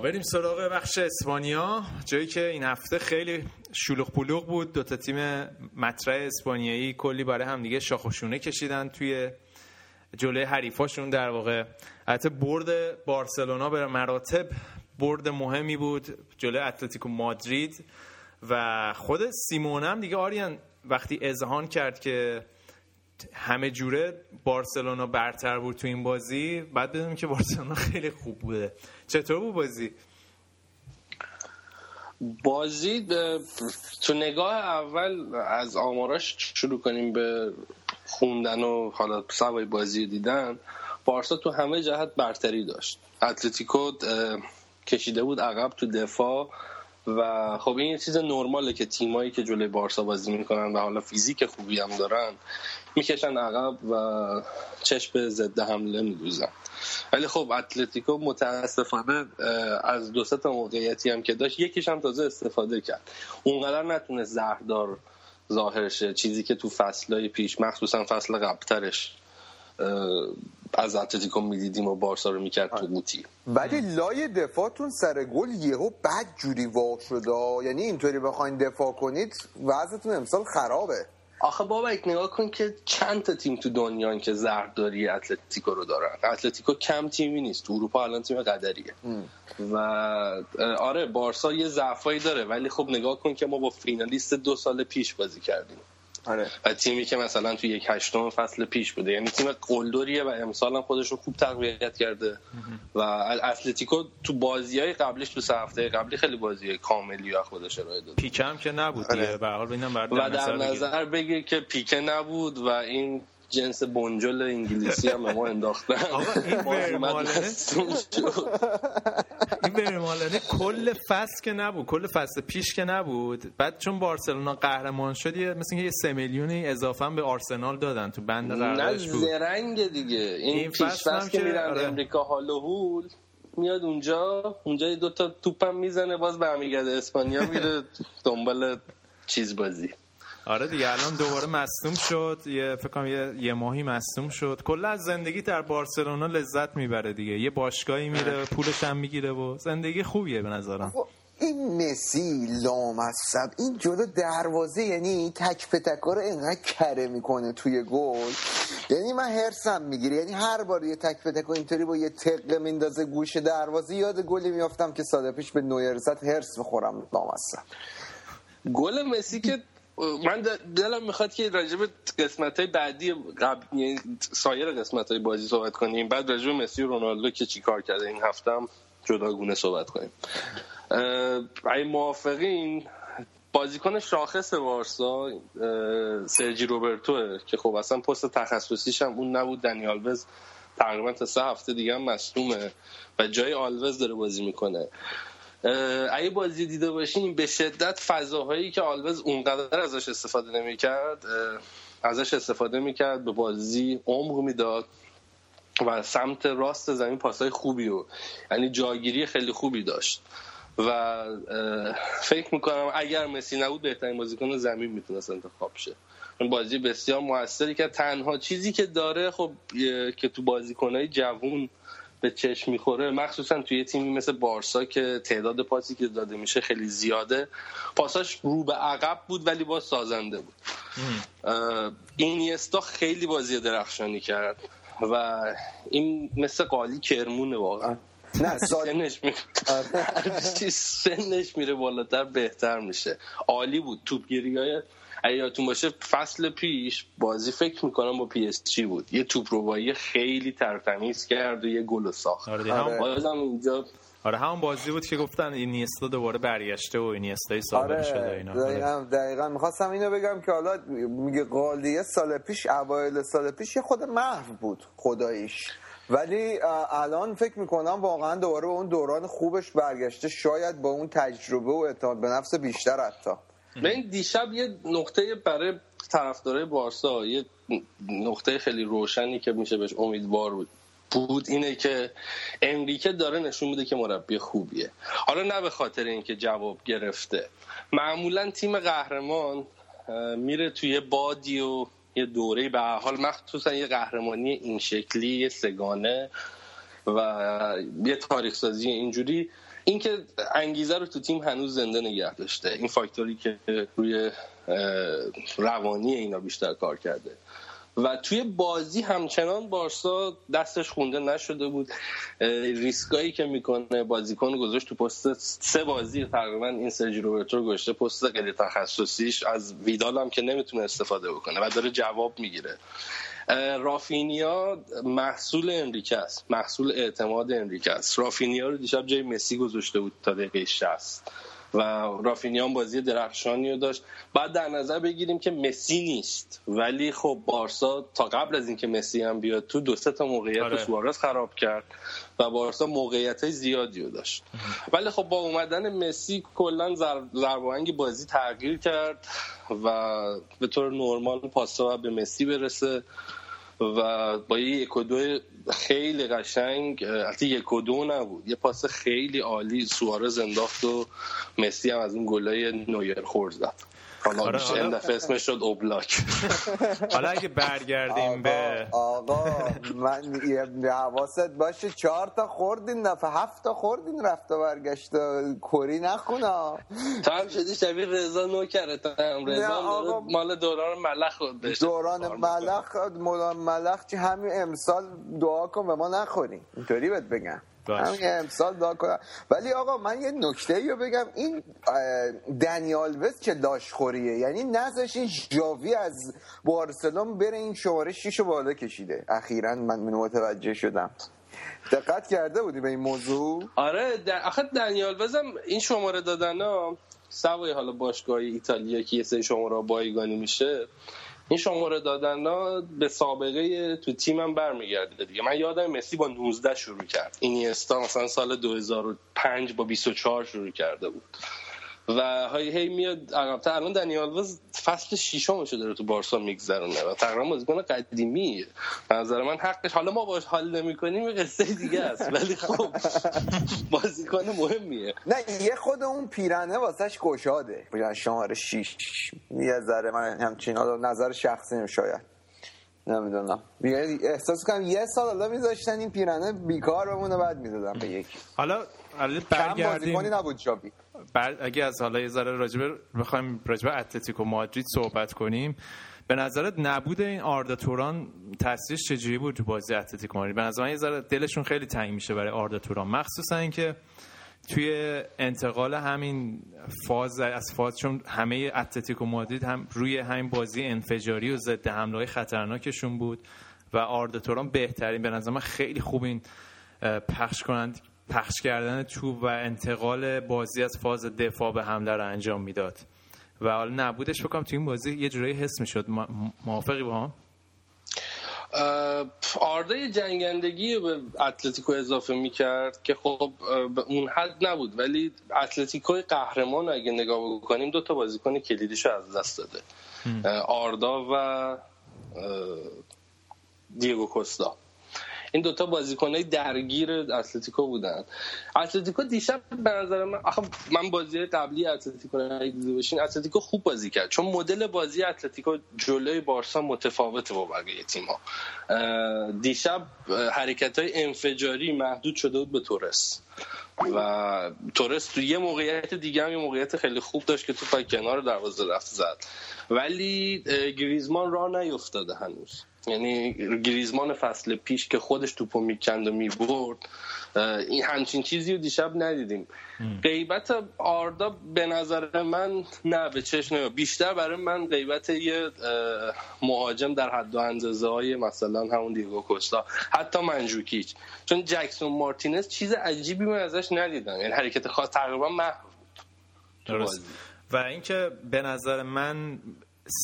بریم سراغ بخش اسپانیا. جایی که این هفته خیلی شلوغ پلوغ بود. دوتا تیم مطرح اسپانیایی کلی برای هم دیگه شاخ و شونه کشیدن توی جلوی حریفاشون. در واقع البته برد بارسلونا به مراتب برد مهمی بود جلوی اتلتیکو مادرید. و خود سیمون هم دیگه آریان وقتی اذهان کرد که همه جوره بارسلونا برتر بود تو این بازی. بعد بدونیم که بارسلونا خیلی خوب بوده. چطور بود بازی؟ بازی تو نگاه اول از آماراش شروع کنیم به خوندن و حالا سوای بازی دیدن. بارسا تو همه جهت برتری داشت. اتلتیکو کشیده بود عقب تو دفاع. و خب این چیز نرماله که تیمایی که جلوی بارسا بازی می‌کنن و حالا فیزیک خوبی هم دارن می‌کشن عقب و چشم به ضد حمله میدوزن. ولی خب اتلتیکو متاسفانه از دو تا موقعیتی هم که داشت یکیش هم تازه استفاده کرد. اونقدر نتونه زهردار ظاهر شه. چیزی که تو فصلهای پیش مخصوصا فصل قبلترش از اتلتیکو می‌دیدیم و بارسا رو می‌کرد تو قوطی. ولی لای دفاعتون سر گل یهو بد جوری وا شده یعنی اینطوری بخواین دفاع کنید وضعتون امسال خرابه. آخه بابا یک نگاه کن که چند تا تیم تو دنیا که زهرداری اتلتیکو رو دارن. اتلتیکو کم تیمی نیست. تو اروپا الان تیم قدریه. و آره بارسا یه ضعفایی داره. ولی خب نگاه کن که ما با فینالیست دو سال پیش بازی کردیم. آره. و تیمی که مثلا تو یک هشتم فصل پیش بوده. یعنی تیم قلدریه و امسال هم خودش رو خوب تقویت کرده. و اتلتیکو تو بازی های قبلش تو سه هفته قبلی خیلی بازی کاملی از خودش ارائه داد. پیکم که نبود به هر حال و در نظر بگیر که پیکه نبود و این جنس بنجل انگلیسی هم ما انداختن آقا این شد. این ورمالنه کل فصل که نبود کل فصل پیش که نبود بعد چون بارسلونا قهرمان شد یه مثل اینکه یه سه میلیونی اضافه هم به آرسنال دادن تو بند نه قراردادش بود زرنگ دیگه این, این پیش فصل که میرن آره. امریکا هال و هول میاد اونجا اونجا یه دوتا توپم می‌زنه باز برمیگرده اسپانیا میره دنبال چیز بازی آره دیگه الان دوباره مصدوم شد. یه فکر کنم یه, یه ماهی مصدوم شد. کلا از زندگی در بارسلونا لذت می‌بره دیگه. یه باشگاهی میره پولش هم می‌گیره و زندگی خوبیه به نظرم. خب، این مسی لامصب این جلو دروازه یعنی تک به تکا رو اینقدر کره می‌کنه توی گل. یعنی من هرسم می‌گیره. یعنی هر بار یه تک به تکا اینطوری با یه تقه میندازه گوش دروازه یاد گلی میافتم که سال پیش به نویر زد هرس می‌خورم لامصب. گل مسی که من دلم می‌خواد که راجب قسمت های بعدی قبل یعنی سایر قسمت های بازی صحبت کنیم. بعد راجب مسی و رونالدو که چیکار کرده. این هفته هم جداگونه صحبت کنیم. اگه موافقین؟ بازیکن شاخص بارسا اه، سرجی روبرتوه که خب اصلا پست تخصصیش هم اون نبود. دنی آلوز تقریبا تا سه هفته دیگه هم مصدومه و جای آلوز داره بازی می‌کنه. اگه بازی دیده باشین به شدت فضاهایی که آلوز اونقدر ازش استفاده نمی‌کرد ازش استفاده می‌کرد به بازی عمق می‌داد و سمت راست زمین پاسای خوبی و یعنی جاگیری خیلی خوبی داشت. و فکر می‌کنم اگر مسی نبود بهترین بازیکن زمین می‌تونست انتخاب شه. بازی بسیار موثری که تنها چیزی که داره خب که تو بازیکنهای جوون به چشم می‌خوره. مخصوصا توی یه تیمی مثل بارسا که تعداد پاسی که داده میشه خیلی زیاده. پاساش رو به عقب بود ولی با سازنده بود. اینیستا خیلی بازی درخشانی کرد و این مثل قالی کرمونه واقعا. نه سنش میره سنش میره بالاتر بهتر میشه. عالی بود. توپگیری های اگه یادتون باشه فصل پیش بازی فکر می‌کنم با پی اس جی بود. یه توپ ربایی خیلی ترتمیز کرد و یه گل ساخت. آره دیگه همون, بازم اینجا آره همون بازی بود که گفتن اینیستا دوباره برگشته و اینیستای سابق شده آره اینا. آره. دقیقا, دقیقا. می‌خواستم اینو بگم که حالا میگه عالیه سال پیش اوایل سال پیش یه خود محو بود خداییش. ولی الان فکر می‌کنم واقعا دوباره به اون دوران خوبش برگشته. شاید با اون تجربه و اعتماد به نفس بیشتر حتی. این دیشب یه نقطه برای طرفدارای بارسا یه نقطه خیلی روشنی که میشه بهش امیدوار بود بود اینه که انریکه داره نشون میده که مربی خوبیه. حالا نه به خاطر اینکه جواب گرفته. معمولا تیم قهرمان میره توی بادی و یه دوره به حال مخصوصا یه قهرمانی این شکلی یه سگانه و یه تاریخ سازی اینجوری. اینکه انگیزه رو تو تیم هنوز زنده نگه داشته. این فاکتوری که روی روانی اینا بیشتر کار کرده. و توی بازی همچنان بارسا دستش خونده نشده بود. ریسکایی که می‌کنه بازیکن گذاشت تو پست سه بازی تقریبا این سرجی روبرتو گذاشته پست خیلی تخصصیش. از ویدال هم که نمی‌تونه استفاده بکنه و داره جواب می‌گیره. رافینیا محصول انریکه است. محصول اعتماد انریکه است. رافینیا رو دیشب جای مسی گذاشته بود تا دقیقه 60 و رافینیا هم بازی درخشانی رو داشت. بعد در نظر بگیریم که مسی نیست. ولی خب بارسا تا قبل از اینکه مسی هم بیاد تو دو سه تا موقعیت آره. سوارز خراب کرد و بارسا موقعیت زیادی رو داشت. ولی خب با اومدن مسی کلا ضرب بازی تغییر کرد و به طور نرمال پاسا به مسی برسه. و با یه یک و خیلی قشنگ حتی یک و دو نبود. یه پاس خیلی عالی سوارز انداخت و مسی هم از اون گلای نویر خورد زد. حالا آره این دفعه اسمش شد اوبلاک حالا اگه برگردیم به آقا من حواست باشه چهار تا خوردین دفعه هفت تا خوردین رفت و برگشت کری نخونا. تا هم شدی؟ شبیه رضا نوکره تا هم رضا مال دوران ملخ خود دوران ملخ ملخ چی؟ همین امسال دعا کن به ما نخوریم اینطوری بهت بگم. همین امسال دعا کنم ولی آقا من یه نکته رو بگم. این دنیال وست چه خوریه یعنی نزش این جاوی از بارسلون بره این شماره 6 بالا کشیده. اخیرا من متوجه شدم. دقت کرده بودی به این موضوع؟ آره در... آخه دنیال وزم این شماره دادن ها سوای حالا باشگاه ایتالیا که یه سری شماره بایگانی میشه. این شماره دادن ها به سابقه تو تیمم برمیگرده دیگه. من یادم مسی با 19 شروع کرد. اینیستا مثلا سال 2005 با 24 شروع کرده بود. و هی هی میاد عقب‌تر الان دنیال وز فصل ششمش داره تو بارسا میگذرونه و تقریبا بازیکن قدیمی. به نظر من حقش حالا ما باش حال نمی‌کنیم قصه دیگه است. ولی خب بازیکن مهمیه. نه یه خود اون پیرنه واسش گشاده. شماره 6 یه ذره من همچین نظر شخصی شاید. نمی‌دونم. احساس کنم یه سال حالا میذاشتن این پیرنه بیکار بمونه بعد می‌دادم به یک. حالا برگردیم نبود شابی بعد اگه از حالا یه ذره راجبه بخوایم راجبه اتلتیکو مادرید صحبت کنیم به نظرت نبود این آردا توران تاثیرش چجوری بود تو بازی اتلتیکو مادرید؟ به نظر من یه ذره دلشون خیلی تنگ میشه برای آردا توران مخصوصا اینکه توی انتقال همین فاز از فاز چون همه اتلتیکو مادرید هم روی همین بازی انفجاری و ضد حمله خطرناکشون بود و آردا توران بهترین به نظر من خیلی خوب این پخش کنند پخش کردن توپ و انتقال بازی از فاز دفاع به حمله رو انجام می‌داد. و حالا نبودش بکنم تو این بازی یه جورایی حس می‌شد. موافقی با هم؟ آرده جنگندگی به اتلتیکو اضافه می‌کرد که خب به اون حد نبود. ولی اتلتیکو قهرمان اگه نگاه بکنیم دو تا بازیکن کلیدیشو از دست داده. آردا و دیگو کوستا. این دوتا بازیکنهای درگیر اتلتیکو بودن. اتلتیکو دیشب به نظر من آخه من بازی قبلی اتلتیکو دیده باشین اتلتیکو خوب بازی کرد. چون مدل بازی اتلتیکو جلوی بارسا متفاوته با بقیه تیم‌ها. دیشب حرکت های انفجاری محدود شده بود به تورس. و تورس تو یه موقعیت دیگه هم یه موقعیت خیلی خوب داشت که تو پای کنار دروازه رفت زد. ولی گریزمان را نیفتاده هنوز. یعنی گریزمان فصل پیش که خودش توپو می‌کند و می‌برد این همچین چیزی رو دیشب ندیدیم. غیبت آردا به نظر من نه به چشم بیشتر برای من غیبت یه مهاجم در حد و اندازه های مثلا همون دیگو کوستا حتی منجوکیچ. چون جکسون مارتینز چیز عجیبی من ازش ندیدم. یعنی حرکت خاص تقریبا محو درست. و اینکه به نظر من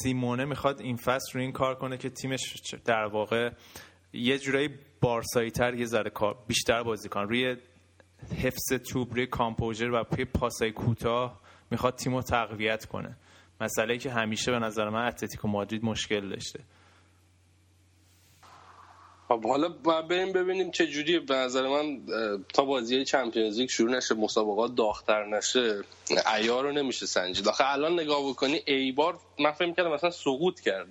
سیمونه می‌خواد این فصل رو این کار کنه که تیمش در واقع یه جورایی بارسایی تر یه ذره کار بیشتر بازی کنه. روی حفظ توپ روی composure و پی پاسای کوتاه می‌خواد تیم رو تقویت کنه. مسئله که همیشه به نظر من اتلتیکو مادرید مشکل داشته. خب حالا بریم ببینیم چه جوری به نظر من تا بازی چمپیونز لیگ شروع نشه مسابقات داغ‌تر نشه عیار رو نمیشه سنجید. آخه الان نگاه بکنی ایبار من فکر کردم مثلا سقوط کرد.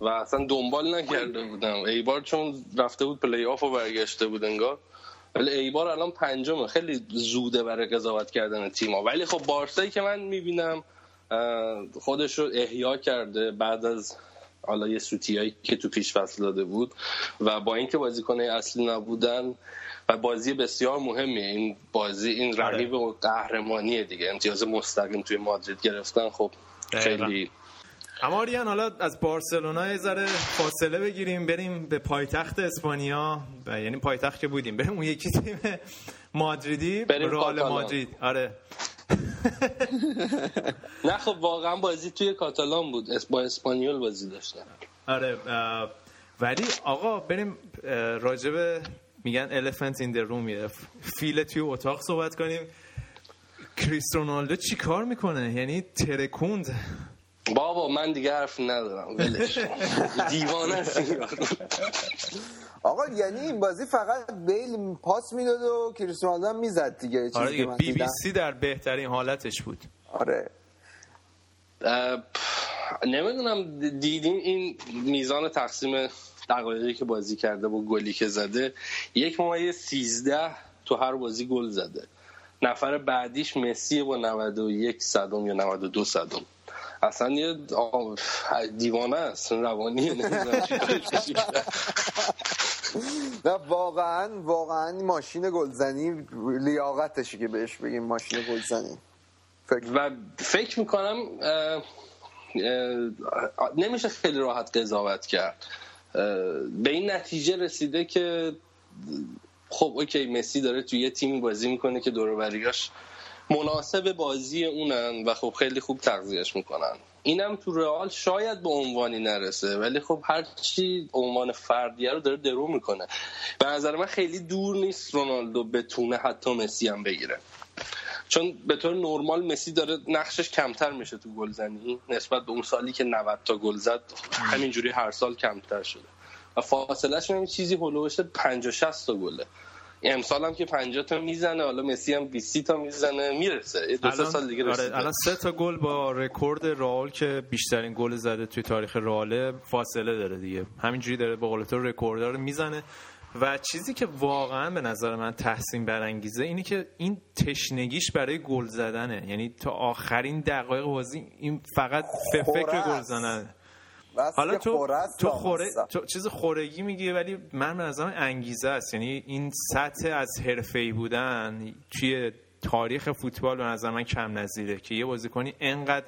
و اصلا دنبال نکرده بودم. ایبار چون رفته بود پلی آف و برگشته بود انگار. ولی ایبار الان پنجمه. خیلی زوده برای قضاوت کردن تیما ولی خب بارسایی که من می‌بینم خودش رو احیا کرده. بعد از حالا یه سوتیایی که تو پیش فصل داده بود و با اینکه بازیکن اصلی نبودن و بازی بسیار مهمیه. این بازی این رقیب و قهرمانیه دیگه. امتیاز مستقیم توی مادرید گرفتن. خب خیلی اما آریان حالا از بارسلونا یه ذره فاصله بگیریم. بریم به پایتخت اسپانیا. و یعنی پایتخت که بودیم. بریم اون یکی تیم مادریدی؟ بریم رئال. مادرید. آره. نه خب واقعا بازی توی کاتالان بود. با اسپانیول بازی داشتن آره ولی آقا بریم راجب میگن in the room یه فیل توی اتاق صحبت کنیم. کریس رونالدو چی کار می‌کنه؟ یعنی ترکوند. بابا من دیگه حرف ندارم ولش. دیوانه است. این. آقا یعنی این بازی فقط بیل پاس می‌داد و کریستیانو رونالدو هم می‌زد دیگه چیزی آره دیگه بی بی. سی در بهترین حالتش بود آره نمی‌دونم دیدین این میزان تقسیم دقایقی که بازی کرده با گلی که زده یک ممیز سیزده تو هر بازی گل زده نفر بعدیش مسی با 91 صدم یا 92 صدم اصلا یه دیوانه است روانی. نه واقعا واقعا ماشین گلزنی لیاقتشه که بهش بگیم ماشین گلزنی. فکر و فکر می‌کنم نمیشه خیلی راحت قضاوت کرد. به این نتیجه رسیده که خب اوکی مسی داره توی یه تیمی بازی می‌کنه که دوروبریاش مناسب بازی اونن و خب خیلی خوب تغذیهش می‌کنن. اینم تو رئال شاید به عنوانی نرسه ولی خب هر چی عنوان فردیه رو داره درو می‌کنه. به نظر من خیلی دور نیست رونالدو بتونه حتی مسی هم بگیره. چون به طور نرمال مسی داره نقشش کمتر میشه تو گلزنی نسبت به اون سالی که 90 تا گل زد همینجوری هر سال کمتر شده. و فاصلهش هم چیزی حول و حوش 50 60 تا گله. امسال هم که 50 تا می‌زنه حالا مسی هم 20 تا می‌زنه می‌رسه. دو سه سال دیگه رسیده. آره الان سه تا گل با رکورد رئال که بیشترین گل زده توی تاریخ رئال فاصله داره دیگه. همینجوری داره به قول تو رکوردها رو می‌زنه. و چیزی که واقعا به نظر من تحسین برانگیزه اینه که این تشنگیش برای گل زدنه. یعنی تا آخرین دقایق بازی این فقط به فکر گل است. حالا تو تو. خوره تو چیز خورگی میگی ولی من نظرم انگیزه است یعنی این سطح از حرفه‌ای بودن توی تاریخ فوتبال به نظر من کم نظیره که یه بازیکنی انقدر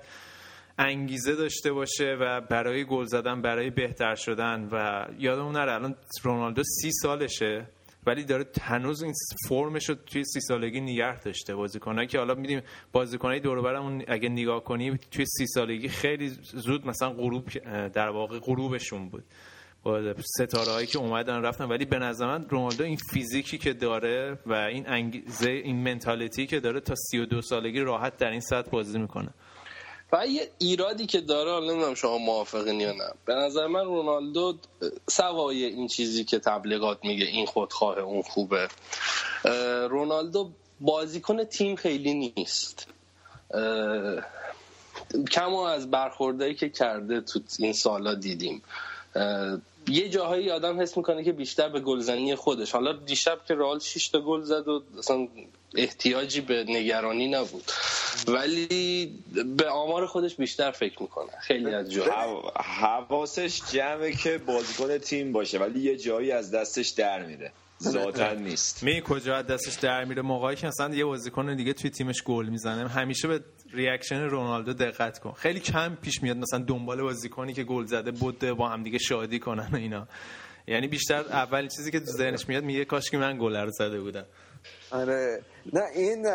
انگیزه داشته باشه و برای گل زدن برای بهتر شدن و یادمون نره الان رونالدو سی سالشه ولی داره هنوز این فرمش رو توی سی سالگی نگه داشته بازیکنایی که حالا میدیم بازیکنای دور برمون اگه نگاه کنی توی سی سالگی خیلی زود مثلا غروب در واقع غروبشون بود. با ستاره هایی که اومدن رفتن. ولی به نظر من رونالدو این فیزیکی که داره و این انگیزه این منتالیتی که داره تا 32 سالگی راحت در این سطح بازی می‌کنه. و یه ایرادی که داره حالا نمی‌دونم شما موافقین یا نه. به نظر من رونالدو سوای این چیزی که تبلیغات میگه این خودخواه اون خوبه. رونالدو بازیکن تیم خیلی نیست. کما از برخوردهایی که کرده تو این سالا دیدیم. یه جاهایی آدم حس می‌کنه که بیشتر به گلزنی خودش. حالا دیشب که رئال 6 تا گل زد و اصلا احتیاجی به نگرانی نبود. ولی به آمار خودش بیشتر فکر می‌کنه. خیلی از حو- حواسش جمعه که بازیکن تیم باشه ولی یه جایی از دستش در میره. ذاتا نیست. می کجا از دستش در میره؟ موقعی که مثلا یه بازیکن دیگه توی تیمش گل می‌زنه همیشه به reaction رونالدو دقت کن. خیلی کم پیش میاد مثلا دنبال بازیکنی که گل زده بوده با هم دیگه شادی کنن اینا. یعنی بیشتر اول چیزی که تو ذهنش میاد میگه کاش که من گل رو زده بودم. آره. نه این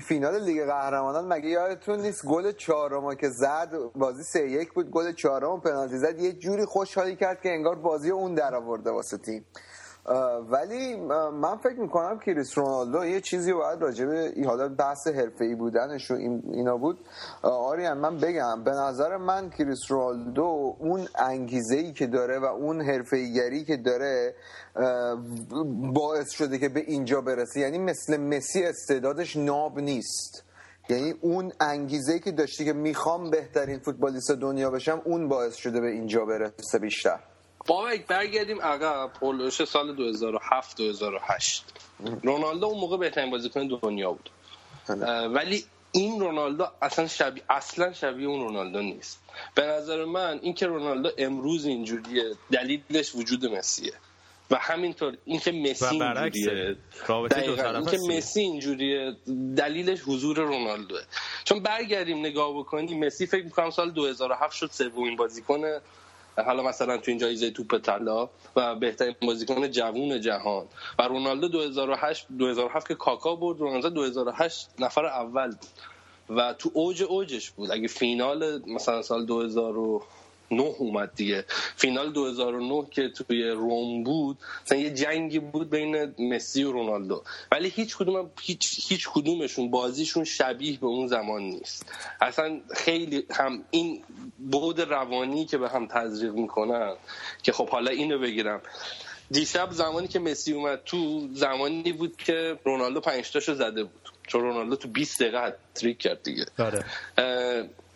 فینال لیگ قهرمانان مگه یادتون نیست گل چهارم که زد بازی سه یک بود گل چهارم پنالتی زد یه جوری خوشحالی کرد که انگار بازی اون در آورده واسه تیم. ولی من فکر می‌کنم کریس رونالدو یه چیزی باید راجع به حالا بحث حرفه‌ای بودنش و این اینا بود. آریان من بگم به نظر من کریس رونالدو اون انگیزه ای که داره و اون حرفه‌ایگری که داره باعث شده که به اینجا برسه. یعنی مثل مسی استعدادش ناب نیست. یعنی اون انگیزه که داشتی که می‌خوام بهترین فوتبالیست دنیا بشم اون باعث شده به اینجا برسه بیشتر. بابک برگردیم. عقب پولوش سال 2007 2008 رونالدو اون موقع بهترین بازیکن دنیا بود. ولی این رونالدو اصلا شبیه اصلا شبیه اون رونالدو نیست. به نظر من اینکه رونالدو امروز اینجوریه دلیلش وجود مسیه و همینطور اینکه مسی اینجوریه. اینکه مسی اینجوریه دلیلش حضور رونالدوه. چون برگردیم نگاه بکنیم مسی فکر می‌کنم سال 2007 شد سومین بازیکن حالا مثلا تو این جایزه توپ طلا و بهترین بازیکن جوون جهان. و رونالدو 2008 2007 که کاکا بود رونالدو 2008 نفر اول بود. و تو اوج اوجش بود. اگه فینال مثلا سال 2000 نه اومد دیگه. فینال 2009 که توی روم بود مثلا یه جنگی بود بین مسی و رونالدو. ولی هیچ کدوم هیچ هیچ کدومشون بازیشون شبیه به اون زمان نیست. اصلا خیلی هم این بود روانی که به هم تزریق می‌کنن که خب حالا اینو بگیرم. دیشب زمانی که مسی اومد تو زمانی بود که رونالدو پنج تاشو زده بود. چون رونالدو تو 20 دقیقه تریک کرد دیگه. آره.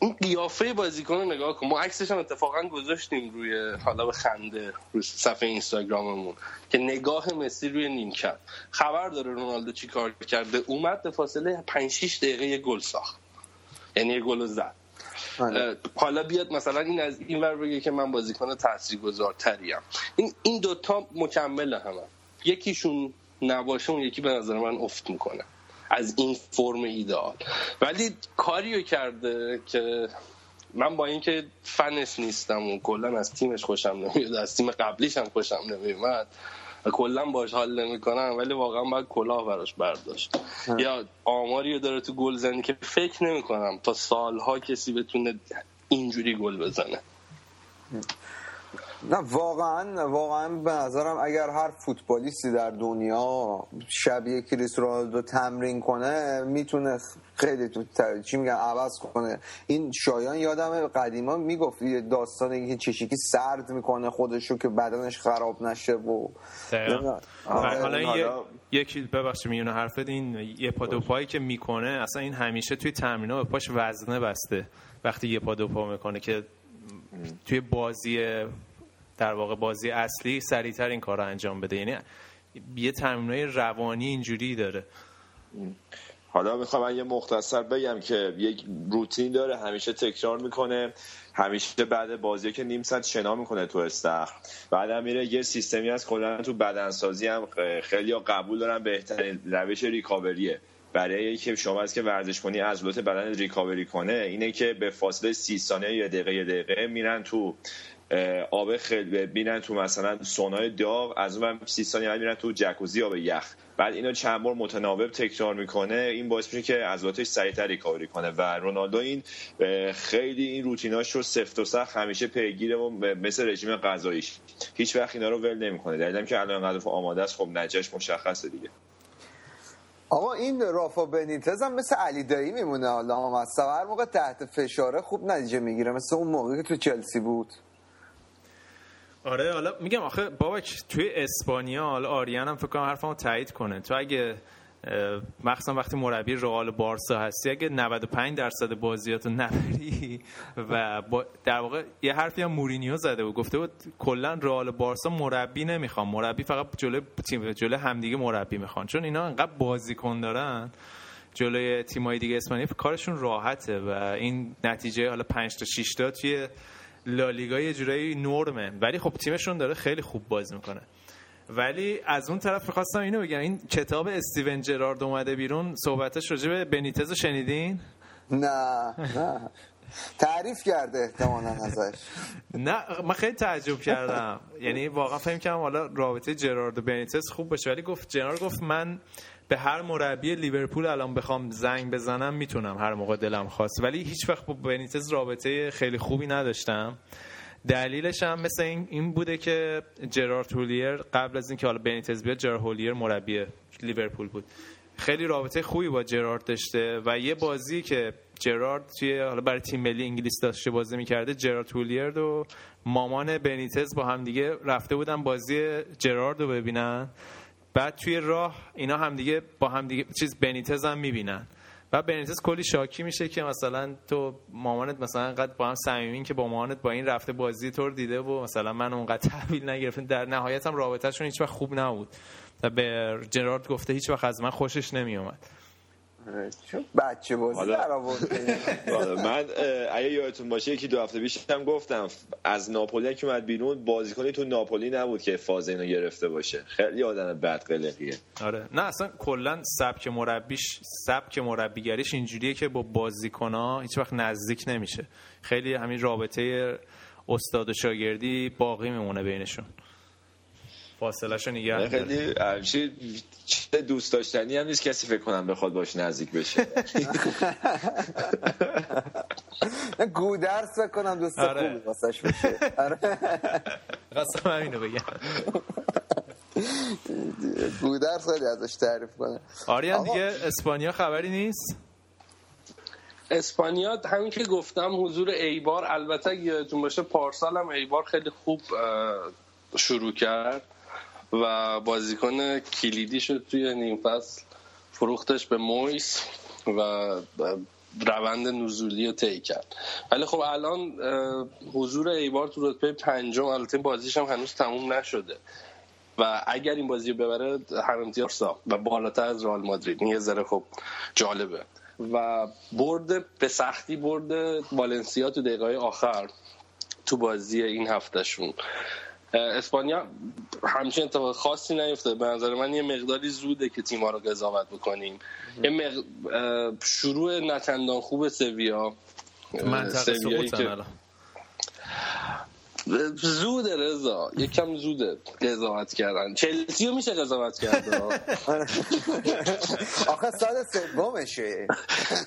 این قیافه بازیکن رو نگاه کن. ما عکسش هم اتفاقا گذاشتیم روی حالا به خنده روی صفحه اینستاگراممون که نگاه مسی روی نیمکت. خبر داره رونالدو چی کار کرده. اومد به فاصله 5 6 دقیقه یه گل ساخت. یعنی یه گل زد. حالا بیاد مثلا این از این ور بگه که من بازیکن تاثیرگذارتریم. این این دوتا مکمل همه. یکیشون نباشه اون یکی به نظر من افت می‌کنه. از این فرم ایدئال ولی کاریو کرده که من با اینکه فنش نیستم و کلا از تیمش خوشم نمیاد از تیم قبلیش هم خوشم نمیاد و کلا باش حال نمی‌کنم ولی واقعا باید کلاه براش برداشت. یا آماری داره تو گل زنی که فکر نمی‌کنم تا سالها کسی بتونه اینجوری گل بزنه. نه واقعا واقعا به نظرم اگر هر فوتبالیستی در دنیا شبیه کریس رونالدو تمرین کنه می‌تونه خیلی تو چی میگن عوض کنه. این شایان یادم قدیما می‌گفت یه داستان اینکه چشیکی سرد می‌کنه خودشو که بدنش خراب نشه و حالا این یکی ببخشید میونه حرفت این یه پا دو پایی که می‌کنه اصلا این همیشه توی تمرین‌ها به پاش وزنه بسته. وقتی یه پا دو پا می‌کنه که توی بازی در واقع بازی اصلی سریعتر این کار رو انجام بده. یعنی یه تمرینای روانی اینجوری داره. حالا می‌خوام یه مختصر بگم که یک روتین داره همیشه تکرار می‌کنه همیشه بعد بازی که نیم ساعت شنا می‌کنه تو استخ بعد میره یه سیستمی از کلا تو بدنسازی هم خیلی قبول دارن بهترین روش ریکاوریه. برای که شما از که ورزش کنی عضلات بدن ریکاوری کنه اینه که به فاصله سی ثانیه یا دقیقه یه دقیقه میرن تو آب خیلی بینن تو مثلا سونای داغ از اون 30 ثانیه میرن تو جکوزی آب یخ. بعد اینو چند بار متناوب تکرار می‌کنه. این باعث میشه که عضلاتش سریعتر ریکاوری کنه. و رونالدو این خیلی این روتیناش رو سفت و سخت همیشه پیگیره و مثل رژیم غذاییش. هیچ وقت اینا رو ول نمی‌کنه. دلیلم که الان انقدر آماده است. خب نجاش مشخصه دیگه. آقا این رافا بنیتز هم مثل علی دایی میمونه. حالا هم هر موقع تحت فشاره خوب نتیجه می‌گیره. مثل اون موقعی که تو چلسی بود. آره حالا میگم آخه بابک توی اسپانیا حالا آریان هم فکر کنم حرفمو تایید کنه. تو اگه مخصوصا وقتی مربی رئال بارسا هستی اگه 95 درصد بازیاتو نبری و در واقع یه حرفی هم مورینیو زده بود. گفته بود کلا رئال بارسا مربی نمی‌خوام مربی فقط جلوی تیم جلوی همدیگه مربی می‌خوان. چون اینا انقدر بازیکن دارن جلوی تیمای دیگه اسپانیا کارشون راحته و این نتیجه حالا 5 تا 6 تا توی لالیگا یه جورایی نرمه. ولی خب تیمشون داره خیلی خوب بازی می‌کنه. ولی از اون طرف می‌خواستم اینو بگم. این کتاب استیون جرارد اومده بیرون. صحبتش راجع به بنیتز رو شنیدین؟ نه نه. تعریف کرده احتمالا ازش. نه من خیلی تعجب کردم. یعنی واقعا فهم کردم حالا رابطه جرارد و بنیتز خوب باشه. ولی گفت جنرال گفت من به هر مربی لیورپول الان بخوام زنگ بزنم می‌تونم. هر موقع دلم خواست. ولی هیچ وقت با بنیتز رابطه خیلی خوبی نداشتم. دلیلش هم مثل این, این بوده که جرارد هولیر قبل از اینکه حالا بنیتز بیاد جرارد هولیر مربی لیورپول بود. خیلی رابطه خوبی با جرارد داشته و یه بازی که جرارد توی حالا برای تیم ملی انگلیس داشته بازی می‌کرده جرارد هولیر و مامان بنیتز با هم دیگه رفته بودن بازی جرارد رو ببینن. بعد توی راه اینا همدیگه با همدیگه چیز بنیتز هم می‌بینن. و بنیتس کلی شاکی میشه که مثلا تو مامانت مثلا انقدر با هم صمیمین که با مامانت با این رفته بازی تو رو دیده و مثلا من اونقدر تحویل نگرفتم. در نهایت هم رابطهشون هیچ وقت خوب نبود. و به جرارد گفته هیچ وقت از من خوشش نمیومد بچه بازی حالا- در آورده من اگه یادتون باشه یکی دو هفته پیش هم گفتم از ناپولی که اومد بیرون بازیکنی تو ناپولی نبود که فاز اینو گرفته باشه. خیلی آدم بد قلقیه آره. نه اصلا کلا سبک مربیش سبک مربیگریش اینجوریه که با بازیکن‌ها هیچ وقت نزدیک نمیشه. خیلی همین رابطه استاد و شاگردی باقی میمونه بینشون. فاصلهشو نگه. خیلی همچی چیز دوست داشتنی هم نیست کسی فکر کنم بخواد باش نزدیک بشه گودرس کنم دوست آره. خوبی واسش بشه آره. قسم همینو بگم گودرس خیلی ازش تعریف کنه آریان. دیگه اسپانیا خبری نیست اسپانیا همین که گفتم حضور ایبار البته یادتون باشه پارسال هم ایبار خیلی خوب شروع کرد و بازیکن کلیدی شد توی نیم فصل فروختش به مویس و روند نزولی رو طی کرد. ولی خب الان حضور ایبار تو رتبه پنجم البته بازیش هم هنوز تموم نشده. و اگر این بازی رو ببره هم امتیاز سا و بالاتر از رئال مادرید. این یه ذره خب جالبه. و برد به سختی برد والنسیا تو دقیقه آخر تو بازی این هفتهشون. اسپانیا همچین اتفاق خاصی نیفتاد به نظر من یه مقداری زوده که تیم‌ها رو قضاوت بکنیم. یه مق... شروع نچندان خوب سویا منطقه سقوطن که- زوده رضا. یکم زوده قضاوت کردن. چلسی رو میشه قضاوت کرد. آخه سال سومشه.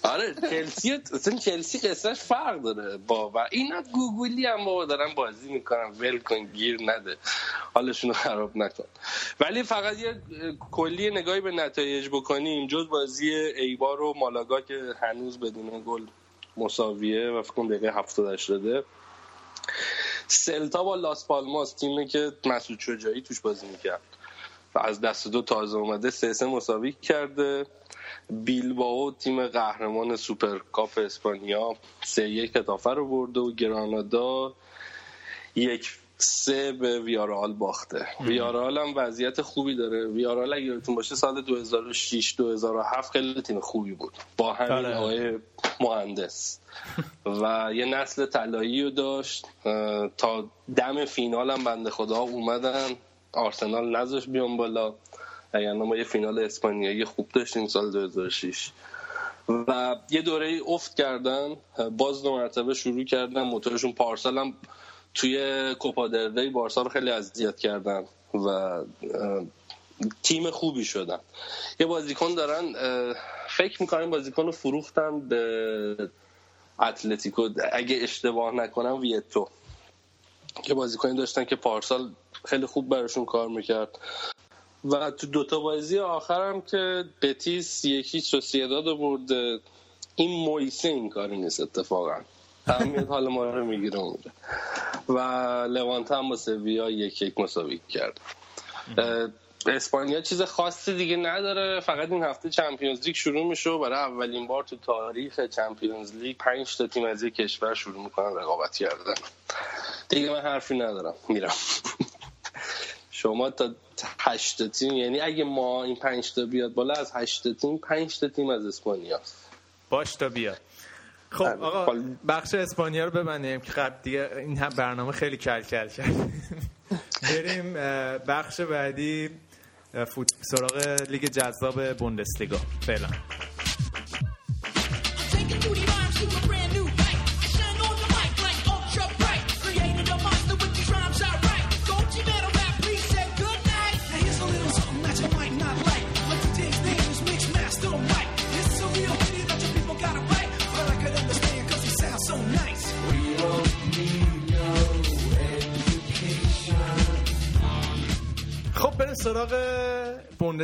آره چلسی اصلا چلسی قصهش فرق داره. با و اینا گوگلی هم بابا دارن بازی می‌کنن ول کن گیر نده. حالشون رو خراب نکن. ولی فقط یه کلی نگاهی به نتایج بکنیم. جز بازی ایبار و مالاگا که هنوز بدون گل مساویه و فکر کنم دقیقه 70 شده سلتا با لاس پالماس تیمی که مسعود شجاعی توش بازی می‌کرد. و از دست دو تازه اومده سه سه مساوی کرده. بیلباو تیم قهرمان سوپرکاپ اسپانیا سه یک ختافه رو برده و گرانادا یک سه به ویارال باخته. ویارال هم وضعیت خوبی داره. ویارال اگه یادتون باشه سال 2006 2007 خیلی تیم خوبی بود. با همین آره. آقای مهندس. و یه نسل طلایی رو داشت. تا دم فینال هم بنده خدا اومدن. آرسنال نذاش بیان بالا. اگر ما یه فینال اسپانیایی خوب داشتیم سال 2006 و یه دوره افت کردن. باز دو مرتبه شروع کردن. موتورشون پارسال هم توی کوپا دل ری بارسا رو خیلی اذیت کردن و تیم خوبی شدن. یه بازیکن دارن فکر می‌کنم بازیکن رو فروختن به اتلتیکو. اگه اشتباه نکنم ویتو. که بازیکنی داشتن که پارسال خیلی خوب براشون کار می‌کرد. و تو دوتا بازی آخرم که بتیس یکی سوسیداد برده این مویسه این کاری نیست اتفاقا. هم میاد حال ما رو می‌گیره و لوانت هم با سویا یک یک مساوی کرد. اسپانیا چیز خاصی دیگه نداره. فقط این هفته چمپیونز لیگ شروع میشه و برای اولین بار تو تاریخ چمپیونز لیگ پنج تا تیم از یک کشور شروع می‌کنن رقابت کردن. دیگه من حرفی ندارم. میرم. شما تا هشت تیم یعنی اگه ما این پنج تا بیاد بالا از هشت تیم پنج تا تیم از اسپانیاست باش تا بیا خب آقا بخش اسپانیا رو ببندیم که خب دیگه این هم برنامه خیلی کل کل کرد بریم بخش بعدی فوت سراغ لیگ جذاب بوندسلیگا. فعلا.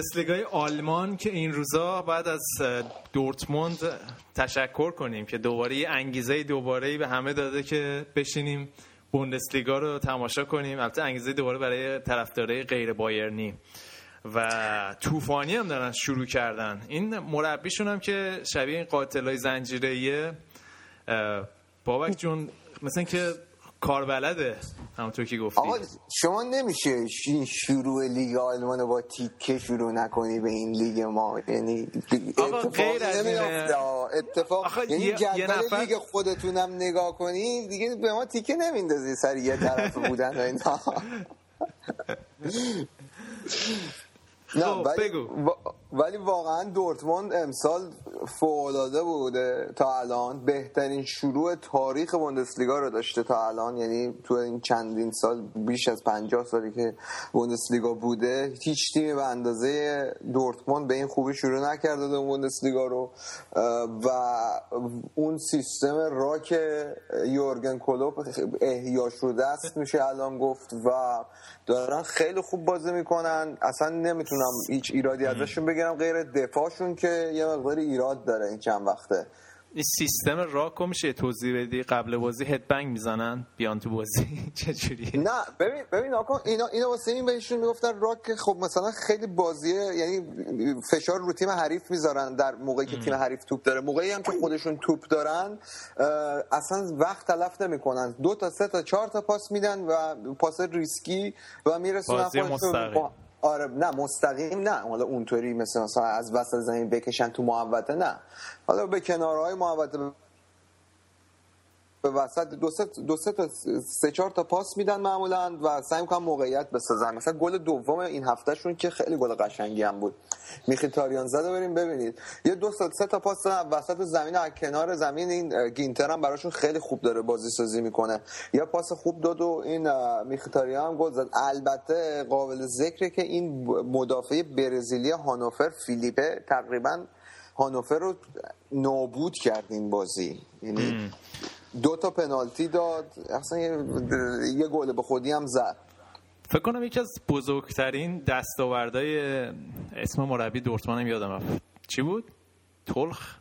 بوندسلیگای آلمان که این روزا بعد از دورتموند تشکر کنیم که دوباره یه انگیزه دوباره به همه داده که بشینیم بوندسلیگا رو تماشا کنیم. البته انگیزه دوباره برای طرفدارای غیر بایرنی و طوفانی هم دارن شروع کردن. این مربیشون هم که شبیه این قاتلای زنجیره بابک جون مثلا که کاربلده همونطور که گفتی. آقا شما نمیشه این شروع لیگ آلمان رو با تیکه شروع نکنی به این لیگ ما. یعنی آقا اتفاقی غیر از. اتفاق یعنی یه- جدول نفر- لیگ خودتونم نگاه کنی دیگه به ما تیکه نمیندازی سر یه طرف بودن و اینا. نه خب، بگو. ولی واقعا دورتموند امسال فوق‌العاده بوده تا الان. بهترین شروع تاریخ بوندسلیگا رو داشته تا الان. یعنی تو این چندین سال بیش از 50 سالی که بوندسلیگا بوده هیچ تیمی به اندازه دورتموند به این خوبی شروع نکرده بود بوندسلیگا رو. و اون سیستم راک یورگن کلوپ احیا شده است میشه الان گفت و دارن خیلی خوب بازی می‌کنن. اصلا نمی‌تونم هیچ ایرادی ازشون بگیرم غیر دفاعشون که یه مقدار ایراد داره این چند وقته. این سیستم راکو میشه توضیح بدی؟ قبل بازی هدبنگ می‌زنن بیان تو بازی؟ چجوریه نه ببین ببین آقا اینا اینا واسه این بهشون می‌گفتن راک خب مثلا خیلی بازیه یعنی فشار رو تیم حریف می‌ذارن در موقعی که تیم حریف توپ داره. موقعی هم که خودشون توپ دارن اصلا وقت تلف نمی‌کنن. دو تا سه تا چهار تا پاس میدن و پاس ریسکی و میرسونن خودشون-. آره نه مستقیم نه. حالا اونطوری مثل مثلا از وسط زمین بکشن تو محوطه نه. حالا به کنارهای محوطه وسط دو سه دو سه تا سه چهار تا پاس میدن معمولا و سعی می‌کنن موقعیت بسازن. مثلا گل دوم این هفتهشون که خیلی گل قشنگی هم بود. میخیتاریان زده بریم ببینید. یه دو تا سه تا پاس وسط زمین از کنار زمین این گینتر هم براشون خیلی خوب داره بازی سازی می‌کنه. یه پاس خوب داد و این اه، میخیتاریان هم گل زد. البته قابل ذکره که این مدافع برزیلی هانوفر فیلیپه تقریبا هانوفر رو نابود کرد این بازی. یعنی دو تا پنالتی داد. اصلا یه, یه گل به خودی هم زد. فکر کنم یکی از بزرگترین دستاوردهای اسم مربی دورتموند هم یادم رفت. چی بود؟ تلخ؟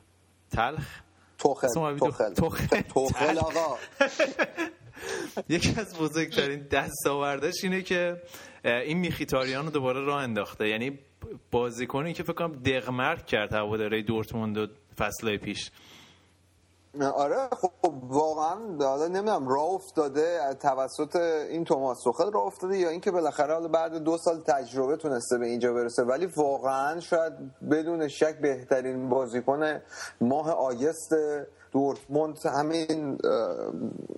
تلخ؟ توخل. توخل. توخل. آقا. یکی از بزرگترین دستاوردش اینه که این میخیتاریان رو دوباره راه انداخته. یعنی بازیکنی که فکر کنم دقمرک کرد هواداره دورتموند فصلهای پیش. آره خب واقعا حالا نمی‌دونم راه افتاده توسط این توماس توخل راه افتاده یا اینکه بالاخره حالا بعد دو سال تجربه تونسته به اینجا برسه. ولی واقعا شاید بدون شک بهترین بازیکن ماه آگست دورتموند همین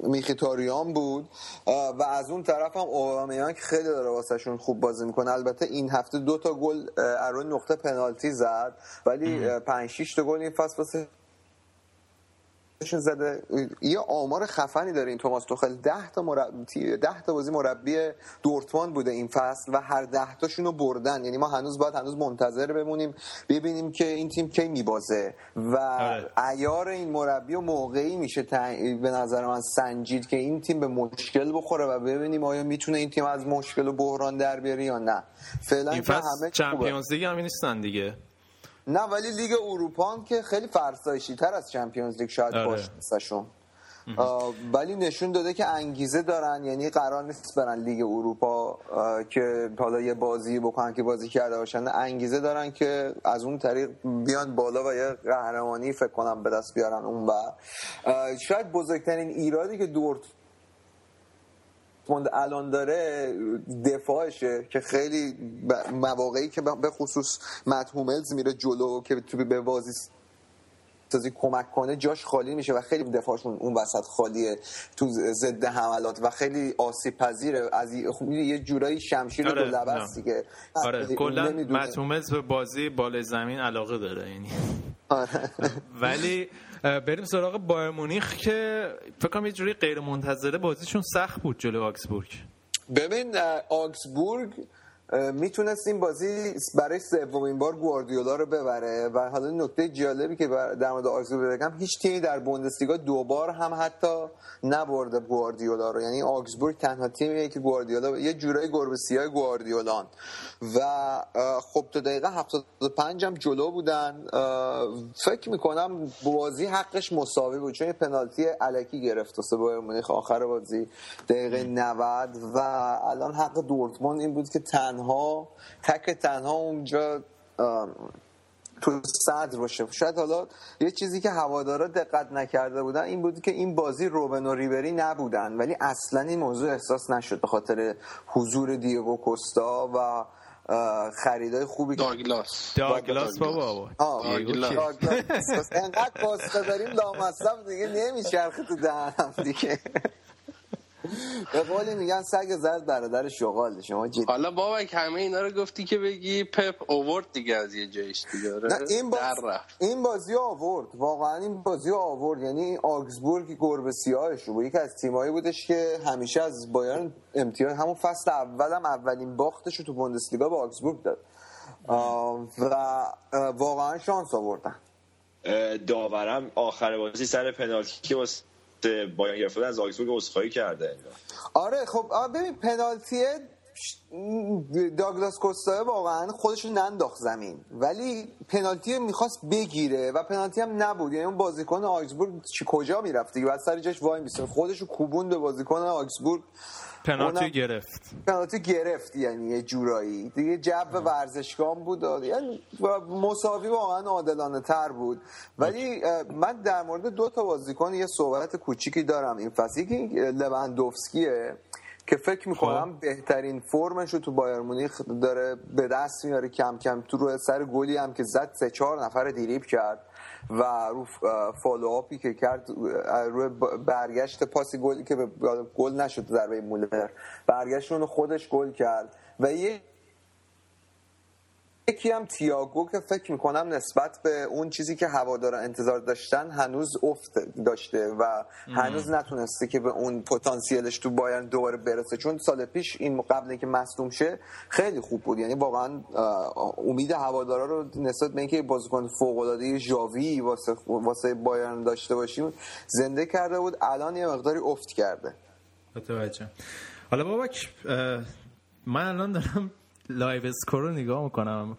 میخیتاریان بود. و از اون طرف هم اوبامیان که خیلی داره واسهشون خوب بازی می‌کنه. البته این هفته دو تا گل روی نقطه پنالتی زد. ولی اه، پنج شیش تا گل این فصل واسه زده؟ یه آمار خفنی داره این توماس توخل. 10 تا مربی 10 تا بازی مربی دورتموند بوده این فصل و هر 10 تاشون رو بردن. یعنی ما هنوز باید هنوز منتظر بمونیم ببینیم که این تیم کی میبازه. و آره. عیار این مربی و موقعی میشه تعیین- به نظر من سنجید که این تیم به مشکل بخوره و ببینیم آیا می‌تونه این تیم از مشکل و بحران در بیاره یا نه. فعلا این فصل همه. چمپیونز لیگ هم نیستن دیگه. نه ولی لیگ اروپا هم که خیلی فرسایشی تر از چمپیونز لیگ شاید آره. باشه. آه، ولی نشون داده که انگیزه دارن یعنی قرار نیست برن لیگ اروپا که حالا یه بازی بکنن که بازی کرده باشن انگیزه دارن که از اون طریق بیان بالا و یه قهرمانی فکر کنم به دست بیارن اون و شاید بزرگترین ایرادی که دورت دورتموند الان داره دفاعشه که خیلی مواقعی که به خصوص متهوملز میره جلو که تو به بازی سازی کمک کنه جاش خالی میشه و خیلی دفاعشون اون وسط خالیه تو ضد حملات و خیلی آسیب پذیره از ی- خب یه جورایی شمشیر آره، دو لبه. است دیگه آره کلا به بازی بالای زمین علاقه داره یعنی آره. ولی بریم سراغ بایر مونیخ که فکر کنم یه جوری غیر منتظره بازیشون سخت بود جلو آکسبورگ. ببین آکسبورگ می‌تونست این بازی برای سومین بار گواردیولا رو ببره و حالا نکته جالبی که در مورد آکسبورگ بگم هیچ تیمی در بوندسلیگا دو بار هم حتی نبرده گواردیولا رو. یعنی آکسبورگ تنها تیمیه که گواردیولا یه جورایی گربه سیاه گواردیولان. و خب تا دقیقه 75 هم جلو بودن. فکر می‌کنم بازی حقش مساوی بود چون یه پنالتی علکی گرفت واسه بایر مونیخ آخر بازی دقیقه 90 و الان حق دورتموند این بود که تنها تنها تک تنها اونجا تو صدر باشه. شاید حالا یه چیزی که هوادارا دقت نکرده بودن این بود که این بازی روبن و ریبری نبودن ولی اصلا این موضوع احساس نشد به خاطر حضور دیگو کوستا و خریدای خوبی که داگلاس. داگلاس بابا؟ داگلاس. انقدر پاستا داریم لامصب دیگه نمیچرخه تو دهنم دیگه. به قولی میگن سگ زرد برادر شغال شما جدی حالا بابک همه اینا رو گفتی که بگی پپ اوورد دیگه از یه جایش دیگه. آره؟ نه این باز... در رفت. این بازی آورد. واقعا این بازی آورد. یعنی آگزبورگ گربه سیاهش رو بود. یکی از تیمایی بودش که همیشه از بایرن امتیاز همون فصل اولم اولین باختش رو تو بوندسلیگا به آگزبورگ داد. و واقعا شانس آوردن. داورم آخر بازی سر پنالتی که واسه بایرن گرفته از آگزبورگ عذرخواهی کرده. آره خب ببین پنالتیه داگلاس کوستا واقعا خودش رو ننداخت زمین. ولی پنالتی می‌خواست بگیره و پنالتی هم نبود. یعنی اون بازیکن آگزبورگ کجا می‌رفت دیگه؟ بعد سر جاش وای میسه خودش رو کوبون به بازیکن آگزبورگ پنالتی گرفت. پنالتی گرفت یعنی یه جورایی. دیگه جو ورزشگاه بود یعنی و مساوی واقعا عادلانه تر بود. ولی من در مورد دو تا بازیکن یه صحبت کوچیکی دارم. این فصل یکی لواندوفسکیه که فکر می‌کنم بهترین فرمش رو تو بایرن مونیخ داره به دست میاره کم کم تو روی سر گلی هم که زد سه چهار نفر دریبل کرد و رو follow-up ی که کرد روی برگشت پاسی گلی که به گل نشد ضربه مولر. برگشت اونو خودش گل کرد. و یه یکی هم تییاگو که فکر می‌کنم نسبت به اون چیزی که هوادارا انتظار داشتن هنوز افت داشته و هنوز نتونسته که به اون پتانسیلش تو بایرن دوباره برسه. چون سال پیش این قبل اینکه مصدوم شه خیلی خوب بود. یعنی واقعا امید هوادارا رو نسبت به اینکه بازیکن فوق العاده ژاوی واسه واسه بایرن داشته باشیم زنده کرده بود. الان یه مقداری افت کرده. متوجه. حالا بابک من الان دارم live score رو نگاه می‌کنم.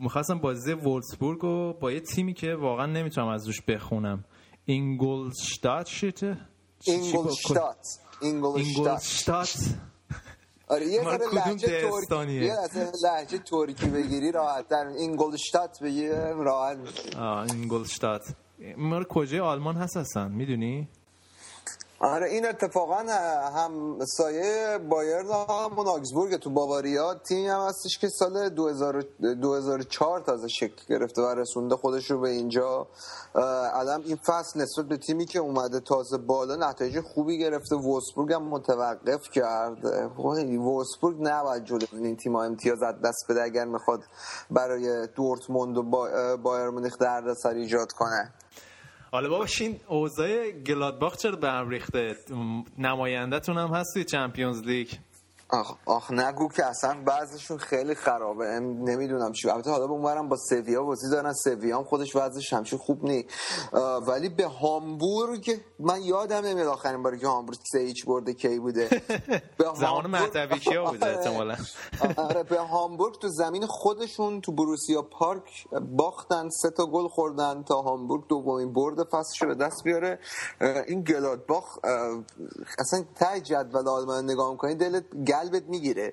می‌خواستم بازی وولسبورگ رو با یه تیمی که واقعا نمی‌تونم از روش بخونم. اینگولشتات شیته اینگلشتات. اینگولشتات آره یه ذره لهجه ترکی؟ یه لهجه ترکی بگیری راحت در اینگلشتات بگی راحت. آه اینگولشتات مال کجای آلمان هست هستن می‌دونی؟ آره این اتفاقا هم سایه بایرن همون آگزبورگ تو باواریا تیمی هم هستش که سال 2000 2004 تازه شکل گرفته و رسونده خودش رو به اینجا. الان این فصل نسبت به تیمی که اومده تازه بالا نتایج خوبی گرفته. وولسبورگ هم متوقف کرد. وای، وولسبورگ نباید جلو این تیم امتیاز از دست بده اگر می‌خواد برای دورتموند و با- بایر مونیخ دردسر ایجاد کنه. حالا باباش این اوضاع گلادباخ چرا به هم ریخته؟ نمایندهتون هم هست توی چمپیونز لیگ. آخ, آخ نگو که اصلا بعضشون خیلی خرابه. نمی‌دونم چی. البته حالا به اونورم با سویا بازی دارن. سویا هم خودش وضعش همچین خوب نی ولی به هامبورگ من یادم نمیاد آخرین باری که هامبورگ سه هیچ برده کی بوده. به زمان مهدوی کیا بوده آره. احتمالاً. آره به هامبورگ تو زمین خودشون تو بروسیا پارک باختن سه تا گل خوردن تا هامبورگ دومین برد فصلش به دست بیاره. این گلادباخ اصلا ته جدول آلمان نگاه می‌کنی دلت قلبت می‌گیره.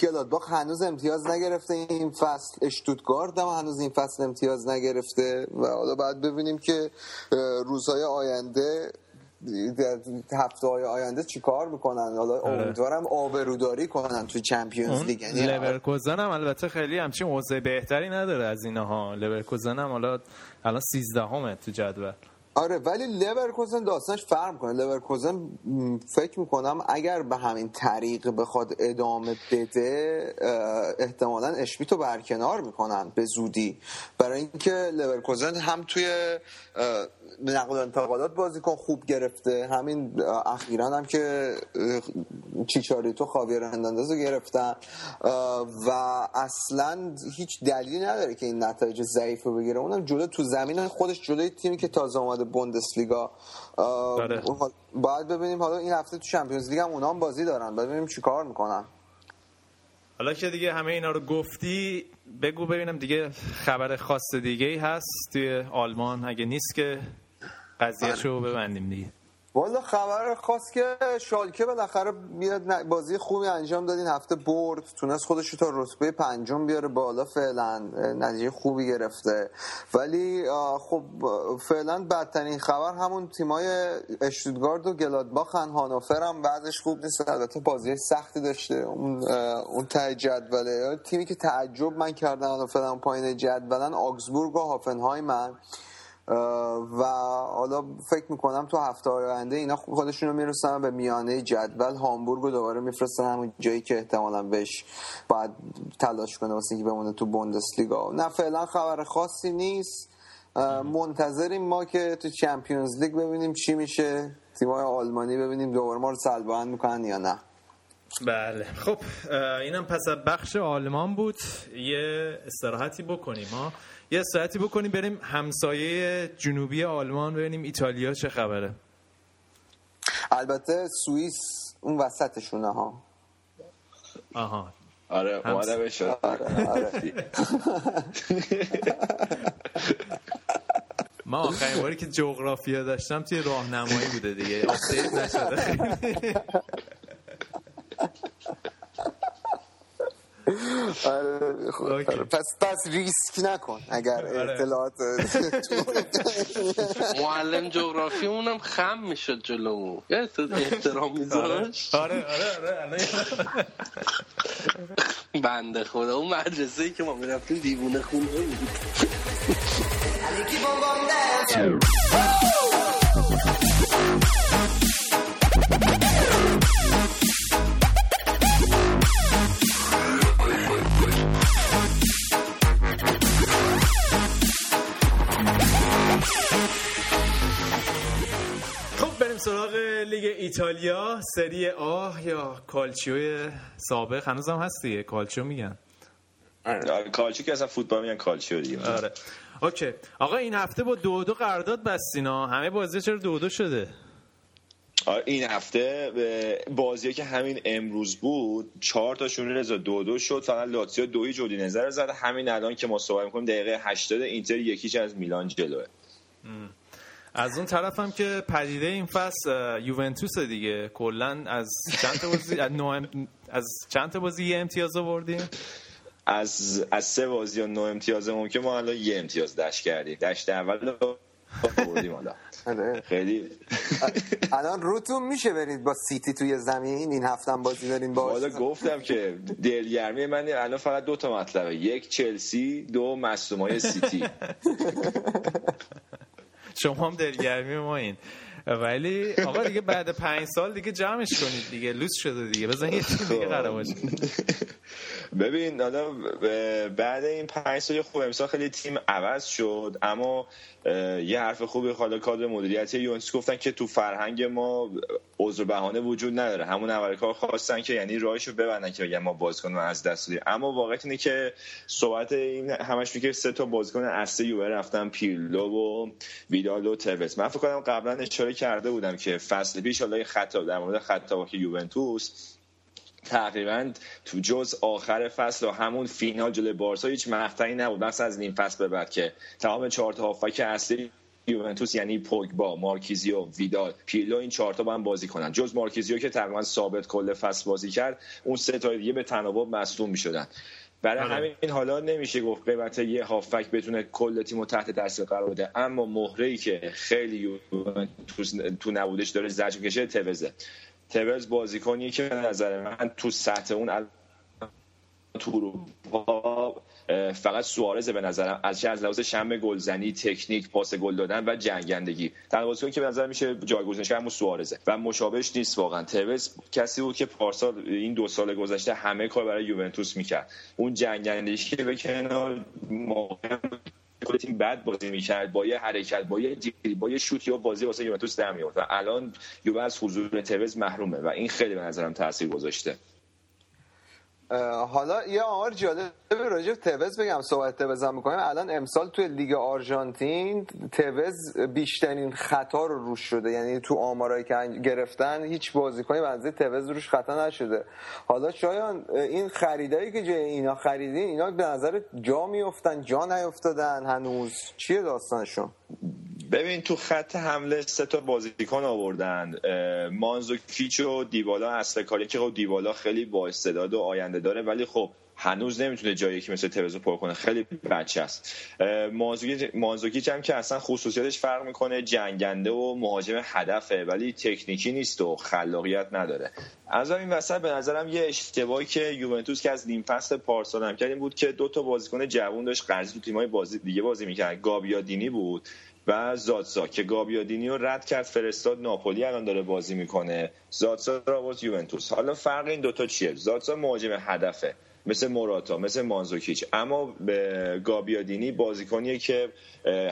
گلادباخ هنوز امتیاز نگرفته این فصل اشتوتگارد هم هنوز این فصل امتیاز نگرفته. و حالا بعد ببینیم که روزهای آینده در هفته های آینده چیکار می‌کنن؟ حالا امیدوارم آبروداری کنن تو چمپیونز لیگ. یعنی لورکوزن هم البته خیلی همچین اوضاع بهتری نداره از اینها. لورکوزن هم حالا الان 13 همه تو جدول. آره ولی لورکوزن داستانش فرق کنه لورکوزن فکر می‌کنم اگر به همین طریق بخواد ادامه بده احتمالا اشمیتو برکنار می‌کنن به زودی. برای اینکه لورکوزن هم توی نقل انتقالات بازیکن خوب گرفته همین اخیرا هم که اه، چیچاریتو خاویر هرناندز رو گرفتن و اصلا هیچ دلیلی نداره که این نتایج ضعیف رو بگیره. اونم جلو تو زمین خودش جلوی تیمی که تازه اومده بوندسلیگا. آره. حال- باید ببینیم حالا این هفته تو چمپیونز لیگ هم اونا هم بازی دارن. باید ببینیم چیکار می‌کنن. حالا که دیگه همه اینا رو گفتی بگو ببینم دیگه خبر خاص دیگه ای هست توی آلمان. اگه نیست که قضیهش رو ببندیم دیگه. والا خبر خاص که شالکه بالاخره میاد بازی خوبی انجام داد. این هفته برد تونست خودش تا رتبه پنجم بیاره بالا. فعلا نتیجه خوبی گرفته. ولی خب فعلا بدترین خبر همون تیمای اشتودگارد و گلادباخن هانوفر هم بعدش خوب نیست. البته بازی سختی داشته. اون اون ته جدوله. تیمی که تعجب من کردم هانوفر هم پایین جدولن آگزبورگ و هافنهایمن. و حالا فکر می‌کنم تو هفته آینده اینا خودشون رو می‌رسن به میانه جدول. هامبورگ رو دوباره میفرستن همون جایی که احتمالا بهش باید تلاش کنه واسه اینکه بمونه تو بوندسلیگا. نه فعلا خبر خاصی نیست. منتظریم ما که تو چمپیونز لیگ ببینیم چی میشه. تیمای آلمانی ببینیم دوباره ما رو سلباند می‌کنن یا نه. بله. خب اینم پس بخش آلمان بود. یه استراحتی بکنیم ها. یه استراحتی بکنیم بریم همسایه جنوبی آلمان ببینیم ایتالیا چه خبره. البته سوئیس اون وسطشونه ها. آها. آره اومدم بشد آره آره. ما آخرین باری که جغرافیا داشتم توی راهنمایی بوده دیگه. update نشده. آره، خب،. آره. پس پس ریسک نکن اگر آره. اطلاعات معلم جغرافی اونم خم می‌شد یه احترام آره میذاشت آره آره آره الان بنده خدا اون مدرسه ای که ما می‌رفتیم دیوونه خونه بود سراغ لیگ ایتالیا سری آ یا کالچیو سابق؟ هنوزم هست دیگه کالچیو میگن. آره، کالچو که اصلا فوتبال میگن کالچو دیگه. آره. اوکی. آقا این هفته با دو دو قرارداد بستینا همه بازی چرا دو دو شده؟ آره این هفته بازی که همین امروز بود چهار تاشون رضا دو دو شد. فقط لاتزیو دوی جودی نظر زد همین الان که ما صحبت می‌کنیم دقیقه 80 اینتر یکیش از میلان جلوه. از اون طرف هم که پدیده این فصل یوونتوس دیگه. کلا از چند تا بازی از, نو ام- از چند تا بازی یه امتیاز آوردیم؟ از از سه بازی و نو امتیازمون که ما الان یه امتیاز دشت کردیم. دشت اول رو بردیم حالا. آره. خیلی. الان روتون میشه برید با سیتی توی زمین؟ این هفته هم بازی دارین با حالا گفتم که دلگرمی من الان فقط دو تا مطلبه. یک چلسی دو مصدومای سیتی. شما هم دلگرمی ما این. ولی آقا دیگه بعد پنج سال دیگه جمعش کنید دیگه لوس شده دیگه. بزن یه تیم دیگه قرار باشه. ببین حالا بعد این پنج سال خوب امسال خیلی تیم عوض شد اما یه حرف خوبی حالا کادر مدیریتی یونس گفتن که تو فرهنگ ما عذر بهانه وجود نداره. همون اول کار خواستن که یعنی راهشو ببندن که بگن ما بازیکن از دست دادیم اما واقعیت اینه که صحبت این همش میگه سه تا بازیکن اصلی یووه رفتن پیرلو و ویدال و توس من فکر کنم قبلا اشاره کرده بودم که فصل پیش حالا خطا در مورد خطا که یوونتوس تقریبا تو جز آخر فصل و همون فینال جلوی بارسا هیچ مقطعی نبود. مثلا از نیم فصل به بعد که تمام چهار تا هافک اصلی یوونتوس یعنی پوگبا، مارکیزیو، ویدال، پیرلو این چهار تا با هم بازی کنن. جز مارکیزیو که تقریبا ثابت کل فصل بازی کرد اون سه تا دیگه به تناوب مصدوم می‌شدن. برای آره. همین حالا نمیشه گفت قیمت یه هافک بتونه کل تیم تحت تاثیر قرار بده اما مهره که خیلی تو نبودش داره زجر کشه توزه توز بازیکنیه که به نظر من تو سطح اون تو اروپا فقط سوارز به نظرم از چه از لحاظ شم گلزنی تکنیک پاس گل دادن و جنگندگی. تنها که به نظر میشه جایگزینش همون سوارزه و مشابهش نیست واقعا. توز کسی بود که پارسال این دو سال گذشته همه کار برای یوونتوس می‌کرد. اون جنگندگی که به کنار موقع تیم بد بازی می‌کرد با یه حرکت با یه دیری با یه شوت یا بازی واسه یوونتوس در میورد الان یووه حضور توز محرومه و این خیلی به نظرم تاثیر گذاشته. حالا یه آمار جالب راجع توز بگم صحبت توز هم می‌کنیم. الان امسال توی لیگ آرژانتین توز بیشترین خطا رو روش شده. یعنی تو آمارایی که گرفتن هیچ بازیکنی بنزه توز روش خطا نشده. حالا شایان این خریدایی که جای اینا خریدین اینا به نظر جا میافتن جا نیافتادن؟ هنوز چیه داستانشون؟ ببین تو خط حمله سه تا بازیکن آوردن اه، مانزوکیچ و دیبالا اصل کاری که خب دیبالا خیلی با استعداد و آینده داره ولی خب هنوز نمی‌تونه جایی که مثل ترزو پر کنه. خیلی بچه است. مانزوکیچ هم که اصلا خصوصیتش فرق می‌کنه جنگنده و مهاجم هدفه ولی تکنیکی نیست و خلاقیت نداره. از این وسط به نظرم یه اشتباهی که یوونتوس که از نیم فصل پارسال هم کرد این بود که دو تا بازیکن جوون داشت قرضی تو تیمای بازی دیگه بازی می‌کرد. گابیادینی بود. و زادسا که گابیادینی رو رد کرد فرستاد ناپولی الان داره بازی می‌کنه. زادسا آورد یوونتوس. حالا فرق این دوتا چیه؟ زادسا مهاجم هدفه. مثل موراتا مثل مانزوکیچ. اما به گابیادینی بازیکنیه که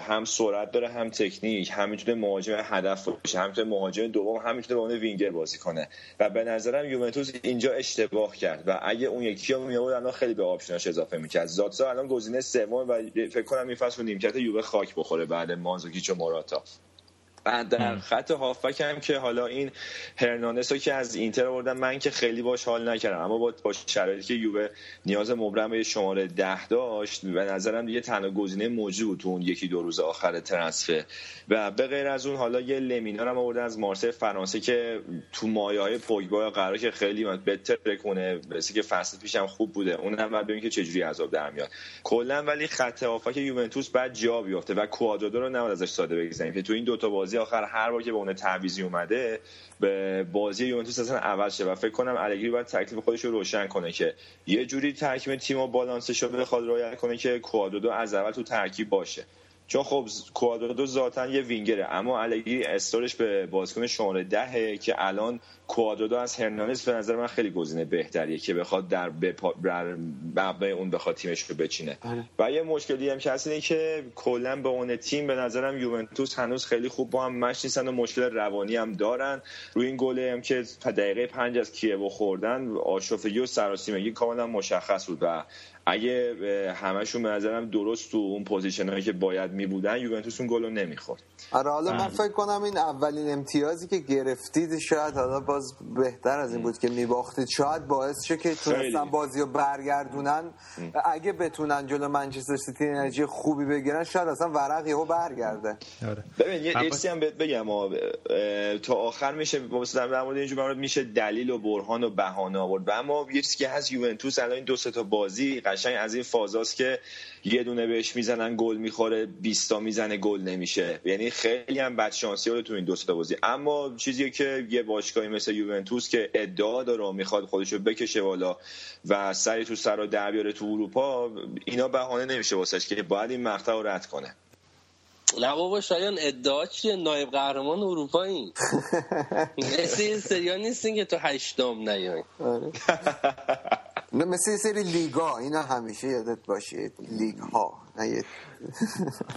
هم سرعت داره هم تکنیک هم می‌تونه مهاجم هدف باشه هم می‌تونه مهاجم دوم هم می‌تونه به وینگر بازی کنه. و به نظرم یوونتوس اینجا اشتباه کرد. و اگه اون یکی رو میآورد الان خیلی به آپشناش اضافه می‌کرد. زاتسا الان گزینه سوم و فکر کنم این فصل نیمکت یووه خاک بخوره بعد مانزوکیچ و موراتا. در خط هافبک هم که حالا این هرنانس رو که از اینتر آوردن من که خیلی باش حال نکردم. اما با با شرایطی که یووه نیاز مبرم به شماره ده داشت به نظرم دیگه تنها گزینه موجود تو اون یکی دو روز آخر ترنسفر. و به غیر از اون حالا یه لمینا رو هم آوردن از مارسی فرانسه که تو مایه های پوگبا قرار که خیلی بهتر کنه مثل که فصل پیشم خوب بوده. اون هم بعد ببینیم که چجوری عذاب در میاد. کلا ولی خط هافک یوونتوس بعد جا بیفته و کوادرادو رو نباید ازش ساده بگذاریم که تو این دوتا بازی آخر هر بار که به اون تعویضی اومده به بازی یوونتوس اصلا عوض شه و فکر کنم الگری باید تکلیف خودش رو روشن کنه که یه جوری ترکیب تیم و بالانسش رو بخواد رعایت کنه که کوادرادو از اول تو ترکیب باشه. چون خب کوادرادو ذاتا یه وینگره اما الگری استورش به بازیکن شماره دهه که الان کوادرادو از هرنانز به نظر من خیلی گزینه بهتریه که بخواد در بپا- بر اون بخواد تیمش رو بچینه. و یه مشکلی هم که هست اینه که کلا به اون تیم به نظرم یوونتوس هنوز خیلی خوب با هم مش نیستن و مشکل روانی هم دارن. روی این گله هم که دقیقه پنج از کیوو خوردن آشفتگی و سراسیمگی کاملا مشخص بود و اگه همشون به نظرم درست تو اون پوزیشن هایی که باید می بودن یوونتوس اون گل رو نمی‌خورد. آره حالا من فکر کنم این اولین امتیازی که گرفتید شاید حالا باز بهتر از این بود که میباختید. شاید باعث شه که تونستن. بازی رو برگردونن. اگه بتونن جلو منچستر سیتی انرژی خوبی بگیرن شاید اصلا ورق یهو برگرده. آره. ببین یه چیزی هم بهت بگم. تا آخر میشه مثلا در مورد اینجور میشه دلیل و برهان و بهانه آورد. و اما یه چیزی که هست یوونتوس الان این دو سه تا بازی قشنگ از این فازاست که یه دونه بهش می‌زنن گل می‌خوره 20 تا می‌زنه گل نمیشه. یعنی خیلی هم بد شانسی تو این دو تا بازی. اما چیزی که یه باشگاهی مثل یوونتوس که ادعا داره و می‌خواد خودش رو بکشه بالا و سری تو سر رو در بیاره تو اروپا اینا بهانه نمیشه واسش که باید این مقطع رو رد کنه. نه بابا شایان ادعا چیه؟ نایب قهرمان اروپایی مثل این سریا نیستین که تو هشتم نیاین نه، مثل یه سری لیگا اینا همیشه یادت باشه. لیگ ها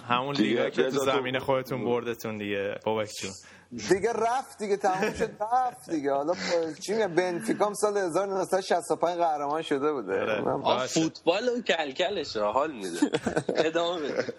همون لیگا که تو- زمین خودتون بردتون دیگه بابک جون دیگه رفت دیگه تموم شد رفت دیگه. حالا چی میگم بنفیکام سال 1965 قهرمان شده بوده. آره. فوتبال و کلکلش را حال میده. ادامه بده.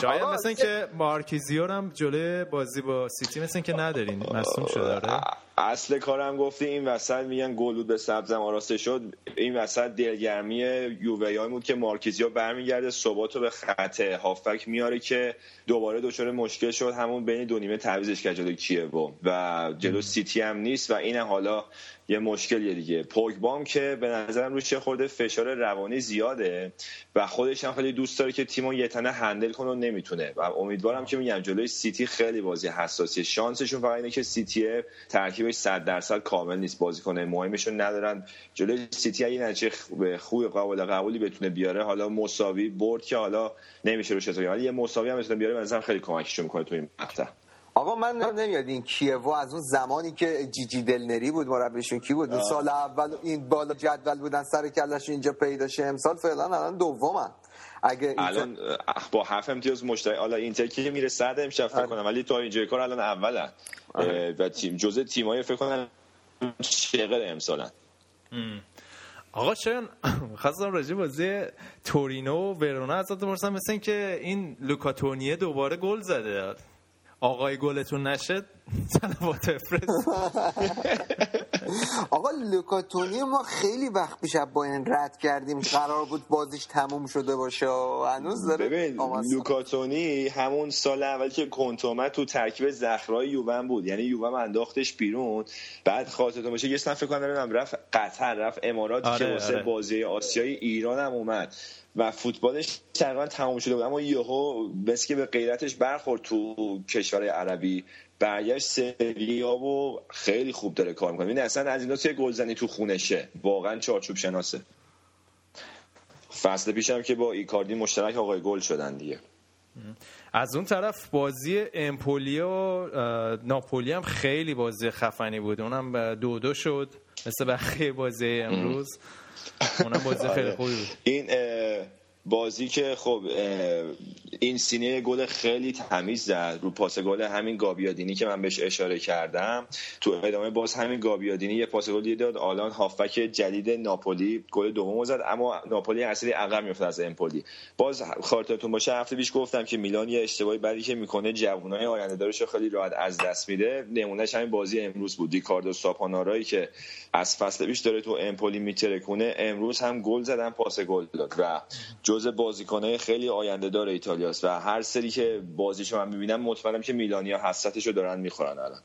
شاید مثل که مارکیزیو هم جلوی بازی با سیتی مثل که ندارین مصوم شده آره. اصل کارم گفتی این وسط میگن گل بود به سبزه‌م آراسته شد. این وسط دلگرمی یوویان بود که مارکیزیو برمیگرده ثبات رو به خط هافبک میاره که دوباره دچار مشکل شد. همون بین دو نیمه تعویضش کرد جلوی کیوو و جلو سیتی هم نیست و این حالا یه مشکلیه دیگه. پوگبام که به نظرم روش یه خورده فشار روانی زیاده و خودش هم خیلی دوست داره که تیمو یه تنه handle کنه و نمی‌تونه. و امیدوارم که میگم جلوی سیتی خیلی بازی حساسیه شانسشون فقط اینه که سیتی ترکیبش 100 درصد کامل نیست. بازیکن مهمشون ندارن. جلوی سیتی نتیجه خ- خوب قابل قبولی بتونه بیاره حالا مساوی برد که حالا نمیشه روش حساب یه مساوی هم بتونه بیاره به نظرم خیلی کمکشون می‌کنه تو این مقطع. آقا من نمیاد این کیوو از اون زمانی که جیجی دلنری بود مربیشون کی بود؟ اون سال اول این بالا جدول بودن سر کلش اینجا پیدا شه. امسال فعلا الان دومن. اگه اینتر- الان با هفت امتیاز مشترک حالا اینتر که میره؟ صد امشب فکر کنم. ولی تا اینجای کار الان اولن. اه، و تیم جزء تیمای فکر کنم شغل امسالن. آقا شاید خواستم راجع بازی تورینو و ورونا ازت بپرسم. مثل این که این لوکاتونیه دوباره گل زده. آقای گلتون نشد؟ سلوات افرست آقا لوکاتونی ما خیلی وقت پیش با این رد کردیم. قرار بود بازیش تموم شده باشه. و هنوز داره ببین لوکاتونی همون سال اول که کنت اومد تو ترکیب زخرای یوون بود. یعنی یوون انداختش بیرون. بعد خاطرتون باشه یه سن فکر کنم رفت قطر رفت امارات آره، که واسه آره. بازی آسیای ایران هم اومد. و فوتبالش تقریبا تمام شده بود. اما یهو بس که به غیرتش برخورد تو کشور عربی برگشت سویا و خیلی خوب داره کار می‌کنه. این اصلا از اینا توی گلزنی تو خونشه. واقعا چارچوب شناسه. فصل پیشم که با ایکاردی مشترک آقای گل شدن دیگه. از اون طرف بازی امپولی و ناپولی هم خیلی بازی خفنی بود. اونم دو دو شد. مثل بقیه بازی امروز. اونم بازی خیلی آره. خوبی بود. این بازی که خب این سینه گل خیلی تمیز زد. رو پاس گل همین گابیادینی که من بهش اشاره کردم. تو ادامه باز همین گابیادینی یه پاس گل داد. آلان هافبک جدید ناپولی گل دومو زد اما ناپولی اصلی عقب میفته از امپولی. باز خاطرتون باشه هفته پیش گفتم که میلان یه اشتباهی بعدی که می‌کنه جوونای آینده دارش خیلی راحت از دست میده. نمونهش همین بازی امروز بود. دیکاردو ساپانارایی که از فصل پیش داره تو امپولی میترکونه امروز هم گل زدن پاس گل داد. و جز بازیکنهای خیلی آینده داره ایتالیاست و هر سری که بازیشو من می‌بینم مطمئنم که میلانیا حسرتشو دارن می‌خورن الان.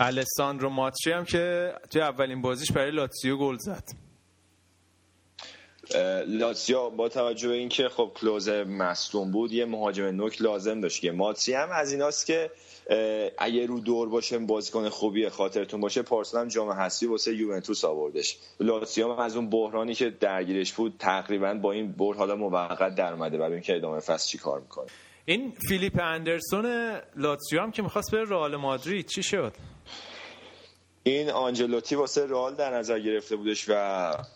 الساندرو ماتری هم که توی اولین بازیش برای لاتزیو گل زد. لاتسیا با توجه به اینکه خب کلوز مصدوم بود یه مهاجم نوک لازم داشت. که ماتری هم از ایناست که اگه رو دور باشه بازیکن خوبیه خاطرتون باشه پارسال هم جام حذفی واسه یوونتوس آوردش. هم از اون بحرانی که درگیرش بود تقریبا با این برد حالا موقت در اومده. برای اینکه ادامه فصل چی کار می‌کنه؟ این فیلیپ اندرسون لاتزیو هم که می‌خواست بره رئال مادرید چی شد؟ این آنجلوتی واسه رئال در نظر گرفته بودش و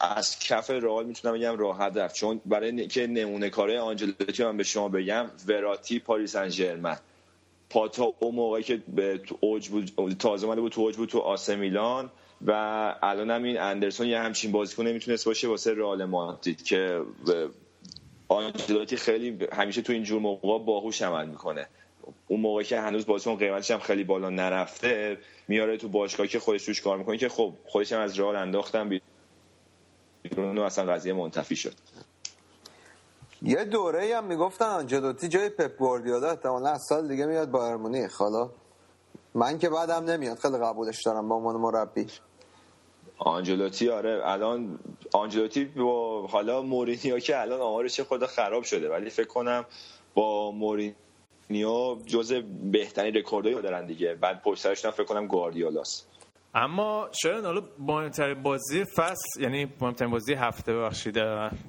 از کف رئال می‌تونم بگم راحت رفت. چون برای که نمونه کاره آنجلوتی من به شما بگم وراتی پاریس سن ژرمن. پاتا اون موقعی که به اوج بود تازه اومده بود تو اوج بود تو آسه میلان و الان هم این اندرسون یه همچین بازیکن نمی‌تونست باشه واسه رئال مادرید که آنجلوتی خیلی همیشه تو این جور موقع باهوش عمل می‌کنه. اون موقع که هنوز بازیکن قیمتش هم خیلی بالا نرفته میاره تو باشگاهی که خودش توش کار می‌کنه که خب خودش هم از رئال انداختن بیرون و اصلا قضیه منتفی شد. یه دوره هم می‌گفتن آنجلوتی جای پپ گواردیولا احتمالاً از سال دیگه میاد بایر مونیخ. حالا من که بعدم نمیاد خیلی قبولش دارم به عنوان مربی. آنجلوتی آره الان آنجلوتی با حالا مورینیو که الان آمارش خدا خراب شده ولی فکر کنم با مورینیو جز بهترین رکوردایی دارن دیگه. بعد پشت فکر کنم گواردیولاست. اما شاید حالا مهمترین بازی فصل یعنی مهمترین بازی هفته ببخشید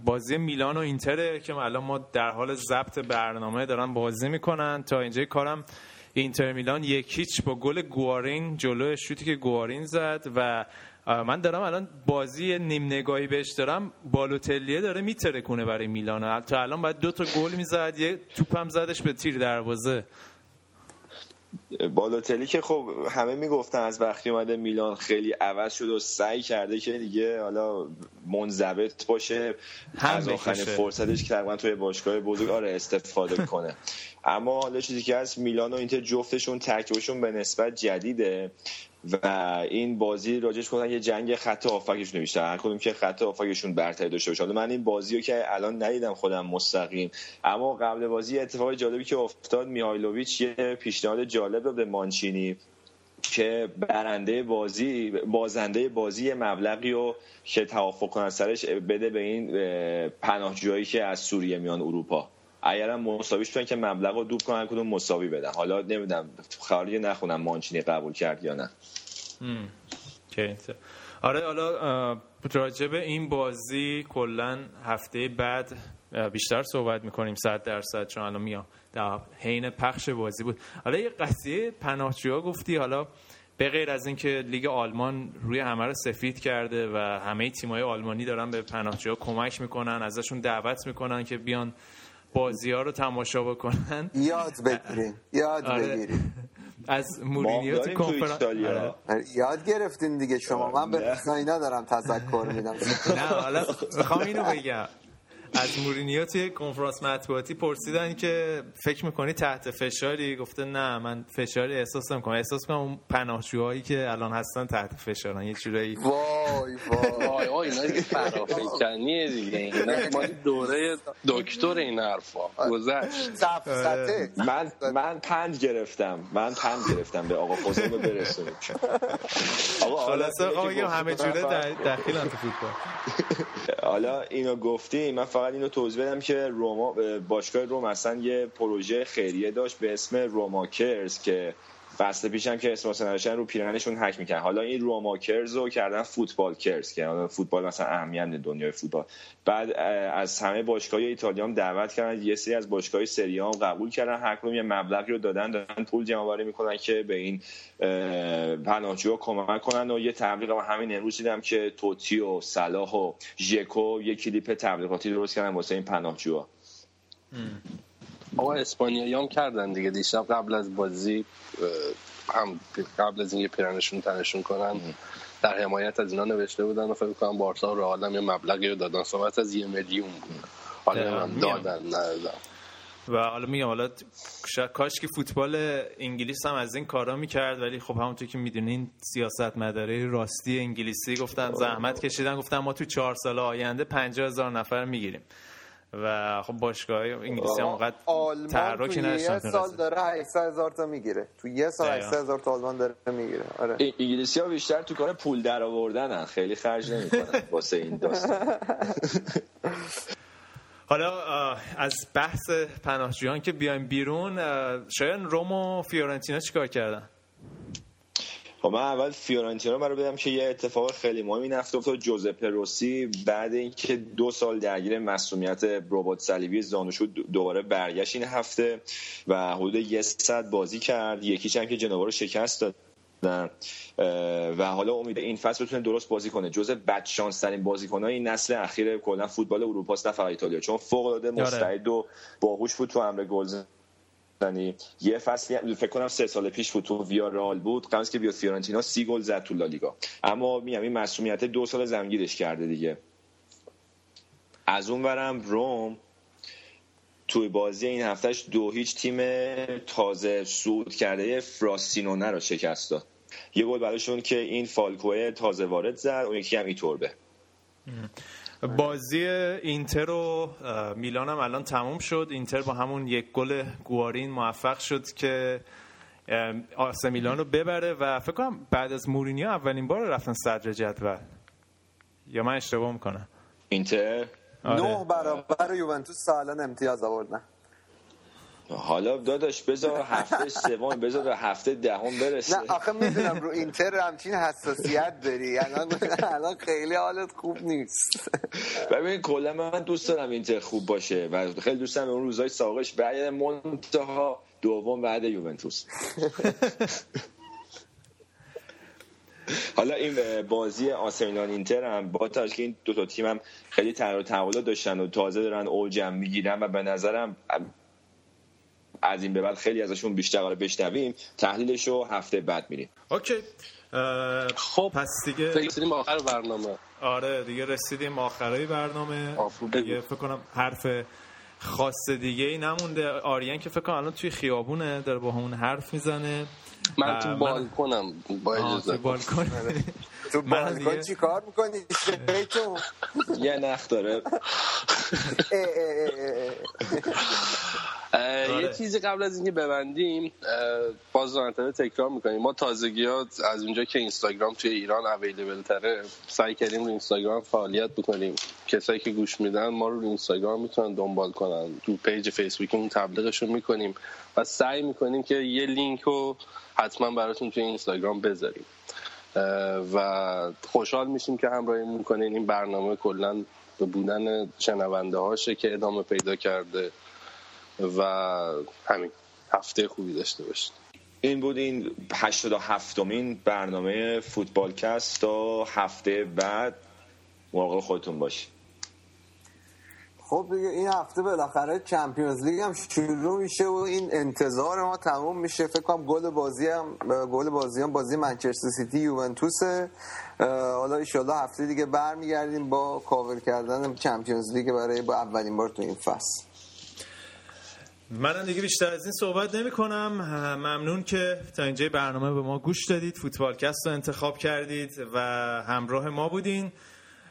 بازی میلان و اینتره که الان ما در حال ضبط برنامه دارن بازی می‌کنن. تا اینجای کارم اینتر میلان یک هیچ با گل گوارین جلو شوتی که گوارین زد و من دارم الان بازی نیم نگاهی بهش دارم. بالوتلیه داره میترکونه برای میلان. تا الان باید دو تا گل می‌زد یه توپم زدش به تیر دروازه. بالوتلی که خب همه می‌گفتن از وقتی اومده میلان خیلی عوض شد و سعی کرده که دیگه حالا منضبط باشه هم از آخرین. فرصتش که تقریبا توی باشگاه بزرگ آره استفاده کنه اما حالا چیزی که هست میلان و اینتر جفتشون ترکیبشون به نسبت جدیده و این بازی راجش گفتن یه جنگ خط آفکشون بیشتر هر کدوم که خط آفکشون برتری داشته باشه. من این بازی رو که الان ندیدم خودم مستقیم. اما قبل بازی اتفاق جالبی که افتاد میهایلوویچ یه پیشنهاد جالب داد به مانچینی که برنده بازی بازنده بازی مبلغی رو که توافق کنن سرش بده به این اه، پناهجویی که از سوریه میان اروپا. اگرم مساویش کنن که مبلغ رو دوب کنن کدوم مساوی بدن. حالا نمی‌دونم خبری نخونم مانچینی قبول کرد یا نه. آره حالا به این بازی کلا هفته بعد بیشتر صحبت می‌کنیم صد درصد چون الان میام در حین پخش بازی بود. حالا یه قضیه پناهجوها گفتی حالا به غیر از اینکه لیگ آلمان روی همه رو سفید کرده و همه تیمای آلمانی دارن به پناهجوها کمک می‌کنن ازشون دعوت می‌کنن که بیان بازی ها رو تماشا بکنن یاد بگیریم یاد آره. بگیریم از مورینیو تو کنفرانس ایتالیا آره. یاد گرفتین دیگه شما من به نه. اینا دارم تذکر میدم نه حالا می‌خوام اینو بگم از مورینیو توی کنفرانس مطبوعاتی پرسیدن که فکر می‌کنی تحت فشاری؟ گفته نه من فشاری احساس نمی‌کنم. احساس کنم اون پناهجوهایی که الان هستن تحت فشارن. یه جورایی وای وای. وای وای اینا دیگه فرافکنیه دیگه. اینا ما دوره دکتر این حرفا. گذشت. من من پنج گرفتم. من پنج گرفتم به آقا خسرو برسونیم آقا خلاصه آقا همه جوره دخیلن تو فوتبال. حالا اینو گفتی من فقط اینو توضیح بدم که روما باشگاه روم اصلا یه پروژه خیریه داشت به اسم روماکرز که فصل پیشم که اسم نداشتن رو پیرنشون حک می‌کرد. حالا این روماکرز رو کردن فوتبال کرز که حالا فوتبال مثلا اهمیت دنیای فوتبال. بعد از همه باشگاه ایتالیا هم دعوت کردن یه سری از باشگاه سری هم قبول کردن هر کدوم یه مبلغی رو دادن دارن پول جمع آوری می‌کنن که به این اه، پناهجوها کمک کنن. و یه تبلیغ هم همین امروز دیدم که توتی و صلاح و ژکو یه کلیپ تبلیغاتی درست کردن واسه این پناهجوها. آقا اسپانیایی هم کردن دیگه. دیشب قبل از بازی هم قبل از اینکه پیرنشون تنشون کنن در حمایت از اینا نوشته بودن و فکر کنم بارسا و رئال هم یه مبلغی رو دادن. صحبت از یه میلیون بود. حالا. دادن ندادن و حالا میگم حالا کاش که فوتبال انگلیس هم از این کارا می‌کرد ولی خب همونطور که می‌دونین سیاست مداره راستی انگلیسی گفتن زحمت کشیدن گفتن ما تو چهار سال آینده 50 هزار نفر می‌گیریم. و خب باشگاه انگلیسی هم اونقدر آلمان تو یه سال. داره 800 هزار تا می‌گیره. تو یه سال دقیقا. 800 هزار تا آلمان داره می‌گیره. آره. انگلیسی ها بیشتر تو کار پول در آوردنن خیلی خرج نمی‌کنن واسه این داستان. حالا از بحث پناهجویان که بیایم بیرون شاید روم و فیورنتینا چیکار کردن؟ خب من اول فیورنتینا رو بدم که یه اتفاق خیلی مهمی هفته افتاد. جوزپه روسی بعد اینکه دو سال درگیر مسئولیت ربات صلیبی زانو شد دوباره برگشت این هفته و حدود یه ساعت بازی کرد. یکیش هم که جنوا رو شکست داد و حالا امید این فصل بتونه درست بازی کنه. جزء بدشانس ترین بازیکن‌های این نسل اخیر کلا فوتبال اروپا است نه فقط ایتالیا. چون فوق العاده مستعد و باهوش بود تو امر گل زنی یه فصلی فکر کنم سه سال پیش بود تو ویا رال بود قبل که بیاد فیورنتینا سی گل زد تو لالیگا. اما میگم این مسئولیت دو سال زمگیرش کرده دیگه. از اون برم روم توی بازی این هفتهش دو هیچ تیم تازه صعود کرده. فراسینونه رو شکست داد. یه گل براشون که این فالکوه تازه وارد زد. اون یکی هم ایتوربه. بازی اینتر و میلان هم الان تموم شد. اینتر با همون یک گل گوارین موفق شد که آس میلان رو ببره و فکر کنم بعد از مورینیو اولین بار رفتن صدر جدول. یا من اشتباه می‌کنم؟ اینتر؟ آره. نه برابر یوونتوس سالان امتیاز آوردن. حالا داداش بذار هفته سوم بذار هفته دهم برسه. نه آخه می‌دونم رو اینتر همچین حساسیت داری. الان الان خیلی حالت خوب نیست. ببین کلا من دوست دارم اینتر خوب باشه و خیلی دوست دارم اون روزای ساقش بعد منتها دوم بعد یوونتوس. حالا این بازی آسمیلان اینتر هم با که این دو تا تیم هم خیلی تغییر و داشتن و تازه دارن اوجم می‌گیرن و به نظرم از این به بعد خیلی ازشون بیشتر قرار بشنویم. تحلیلش رو هفته بعد میریم. اوکی. خب پس دیگه فکر کنیم آخر برنامه. آره دیگه رسیدیم آخرای برنامه. دیگه. فکر کنم حرف خاص دیگه ای نمونده. آریان که فکر کنم الان توی خیابونه داره با همون حرف می‌زنه. من تو بالکنم با اجازه. توی بالکن. تو من بالکن چی کار می‌کنی؟ بیتون یه نخ داره. آره. یه چیزی قبل از اینکه ببندیم باز مرتبه تکرار می‌کنیم. ما تازگی ها از اونجا که اینستاگرام توی ایران available تره سعی کردیم رو اینستاگرام فعالیت بکنیم. کسایی که گوش میدن ما رو رو اینستاگرام می‌تونن دنبال کنن. تو page فیسبوکمون تبلیغشون می‌کنیم و سعی می‌کنیم که یه لینک رو حتما براتون توی اینستاگرام بذاریم. و خوشحال میشیم که همراهی می‌کنین این برنامه کلا به بودن شنونده هاشه که ادامه پیدا کرده. و همین هفته خوبی داشته باشید. این بود این 87 مین برنامه فوتبالکست تا هفته بعد. مراقب خودتون باشید. خب دیگه این هفته بالاخره چمپیونز لیگ هم شروع میشه و این انتظار ما تموم میشه. فکر کنم گل بازی هم گل بازی هم بازی منچستر سیتی یوونتوسه. اه، حالا ان هفته دیگه برمیگردیم با کاور کردن چمپیونز لیگ برای با اولین بار تو این فصل. منم دیگه بیشتر از این صحبت نمی کنم ممنون که تا اینجای برنامه به ما گوش دادید فوتبالکست رو انتخاب کردید و همراه ما بودین.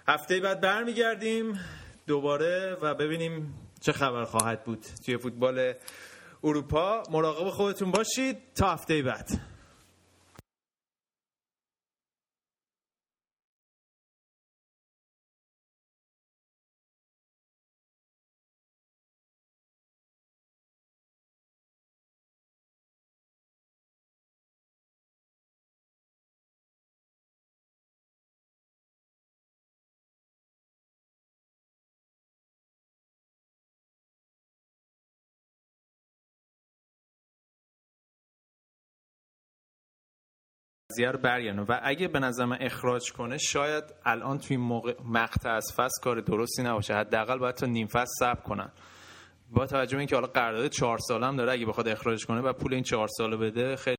هفته بعد برمیگردیم دوباره و ببینیم چه خبر خواهد بود توی فوتبال اروپا. مراقب خودتون باشید. تا هفته بعد. قضیه رو برگردونه و اگه به نظر من اخراج کنه شاید الان توی موقع مقطع از فصل کار درستی نباشه. حداقل باید تا نیم فصل صبر کنن. با توجه به اینکه حالا قرارداد چهار ساله هم داره اگه بخواد اخراج کنه و پول این چهار ساله بده خیلی